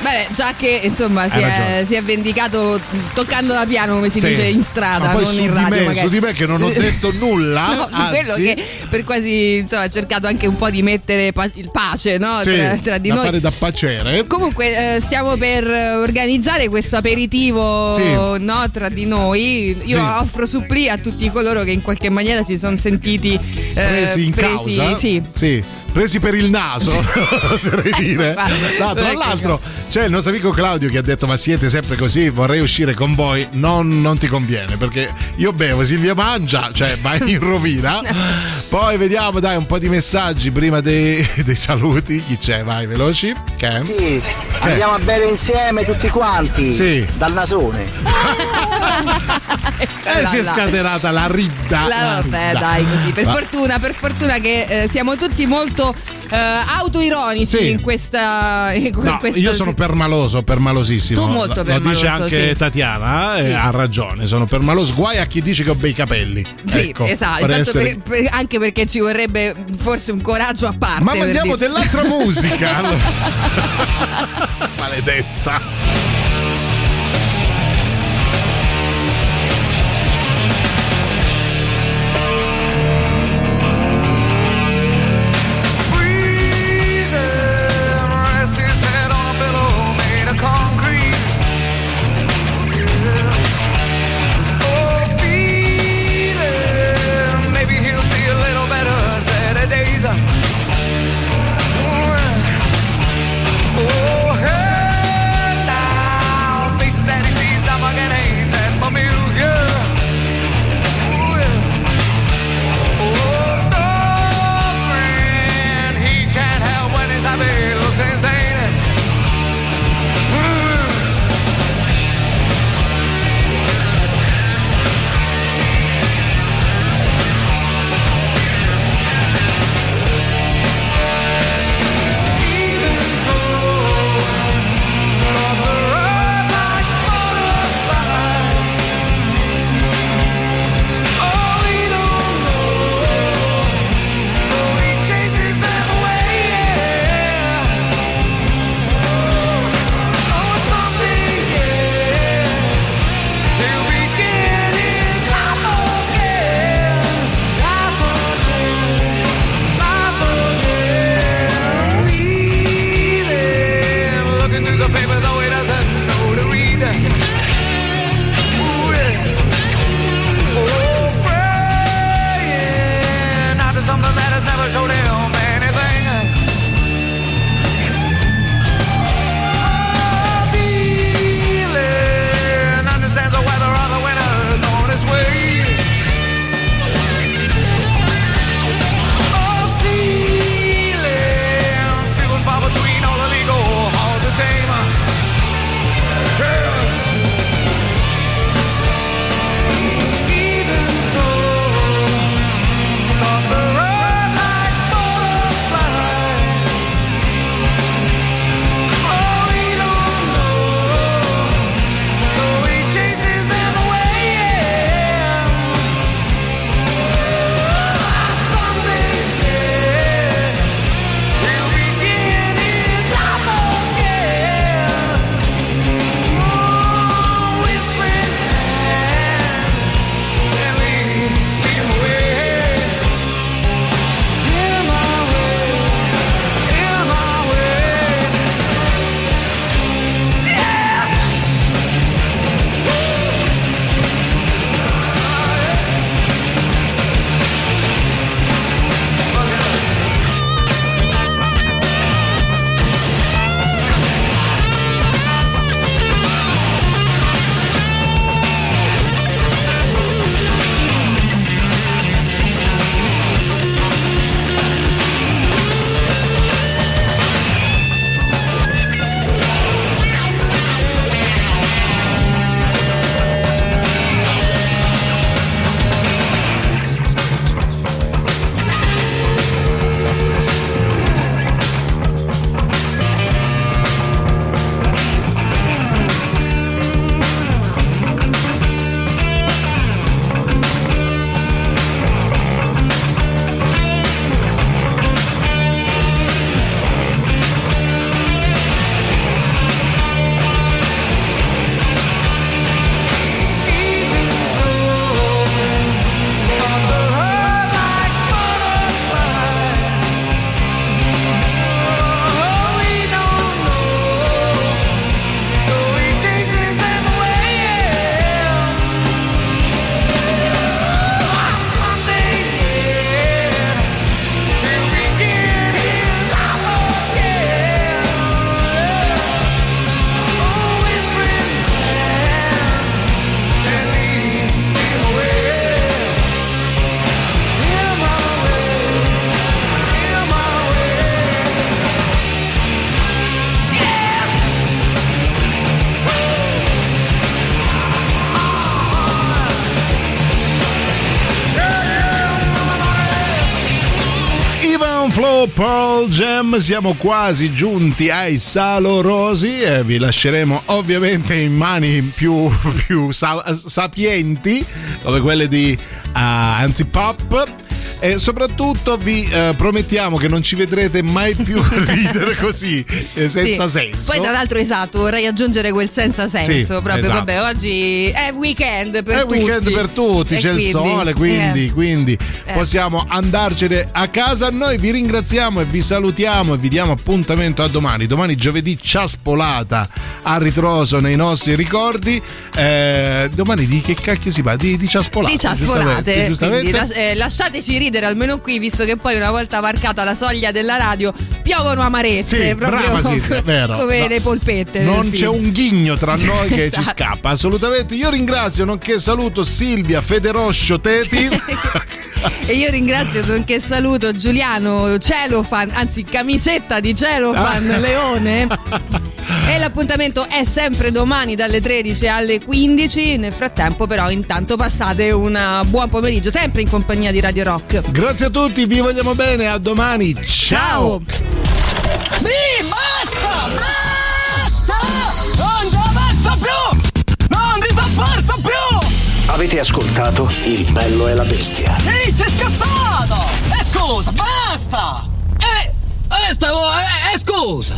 Beh, già che insomma si è, si è vendicato toccando la piano, come si Sì. dice in strada, non su in di radio. me, magari. su di me che non ho detto nulla, [laughs] No, su quello che per quasi insomma ha cercato anche un po' di mettere pa- il pace no? Sì, tra, tra di da noi. fare da pacere. Comunque eh, stiamo per eh, organizzare questo aperitivo Sì. no, tra di noi. Io offro suppli a tutti coloro che in qualche maniera si sono sentiti eh, presi in causa Sì. Presi per il naso [laughs] oserei dire guarda, No, tra ecco l'altro c'è il nostro amico Claudio che ha detto ma siete sempre così vorrei uscire con voi non, non ti conviene perché io bevo Silvia mangia cioè vai in rovina [laughs] poi vediamo dai un po' di messaggi prima dei, dei saluti chi c'è vai veloci è? Sì, Andiamo a bere insieme tutti quanti. Sì. Dal nasone. [laughs] Eh, si è scatenata la ridda. La- la vabbè, ridda. dai, così. Per Va- fortuna, per fortuna che eh, siamo tutti molto eh, autoironici Sì. in questa. In No, questa io sono permaloso, permalosissimo. Tu molto Lo- Lo permaloso, dice anche sì. Tatiana, eh, Sì. ha ragione. Sono permaloso. Guai a chi dice che ho bei capelli. Sì, Ecco, esatto. intanto essere- per- per- anche perché ci vorrebbe forse un coraggio a parte. Ma per mandiamo dire- dell'altra musica. [laughs] [laughs] Maledetta. Pearl Jam, siamo quasi giunti ai salorosi e vi lasceremo ovviamente in mani più, più sa- sapienti come quelle di uh, Antipop e soprattutto vi eh, promettiamo che non ci vedrete mai più [laughs] ridere così eh, senza Sì. senso. Poi tra l'altro esatto, vorrei aggiungere quel senza senso. Sì, proprio esatto. vabbè, oggi è weekend per è tutti. weekend per tutti, E c'è quindi, il sole, quindi, eh. quindi Eh. possiamo andarcene a casa. Noi vi ringraziamo e vi salutiamo e vi diamo appuntamento a domani. Domani giovedì ciaspolata a ritroso nei nostri ricordi. Eh, domani di che cacchio si parla? Di, di ciaspolate. Di ciaspolate, giustamente. quindi las- lasciateci ridere almeno qui, visto che poi una volta varcata la soglia della radio piovono amarezze, Sì, proprio Silvia, [laughs] vero. come No. le polpette. Non c'è un ghigno tra noi che ci Esatto. scappa, assolutamente. Io ringrazio, nonché saluto Silvia Federoscio Teti. E io ringrazio, nonché saluto Giuliano Celofan, anzi camicetta di Celofan Ah. Leone. [laughs] E l'appuntamento è sempre domani dalle 13 alle 15. Nel frattempo, però, intanto passate un buon pomeriggio, sempre in compagnia di Radio Rock. Grazie a tutti, vi vogliamo bene, a domani. Ciao. Mi basta! Basta! Non la faccio più! Non ti sopporto più! Avete ascoltato Il bello e la bestia. Ehi, sei scassato! E scusa, basta! Stavo, eh, eh, scusa!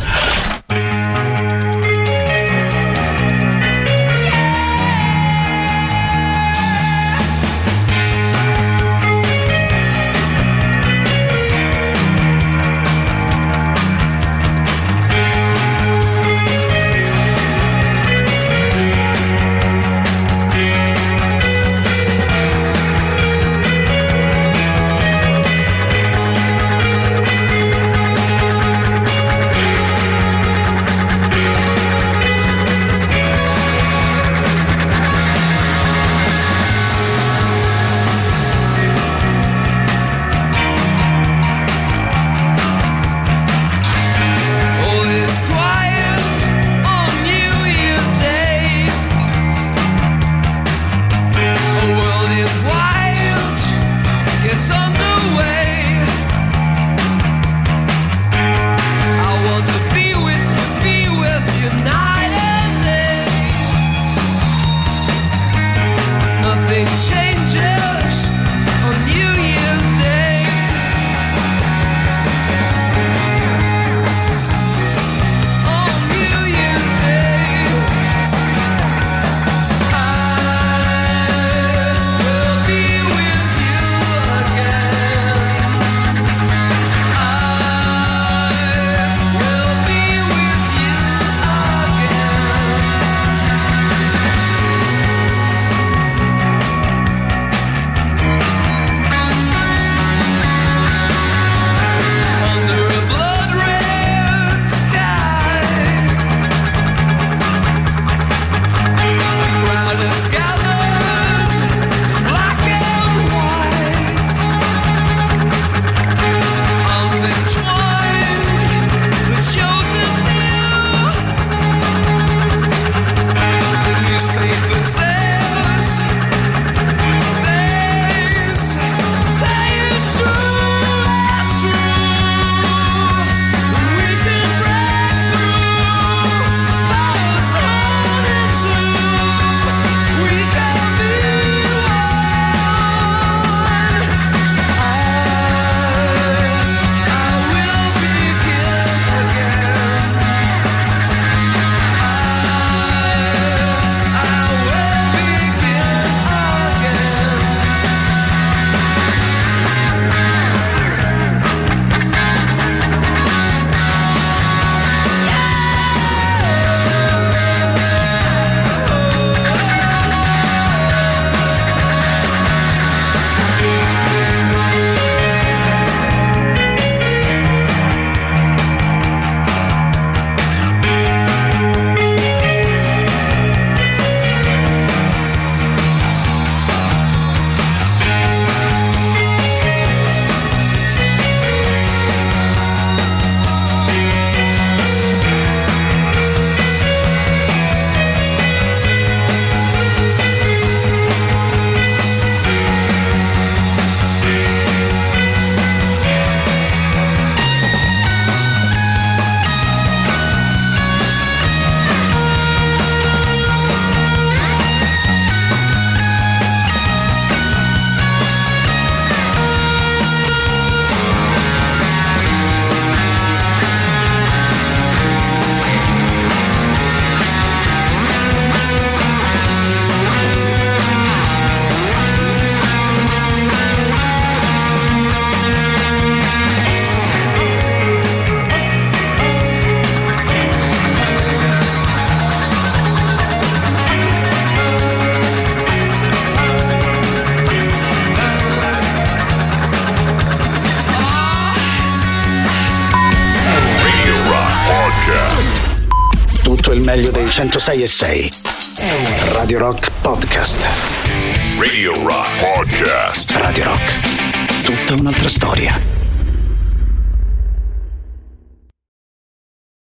106 e 6.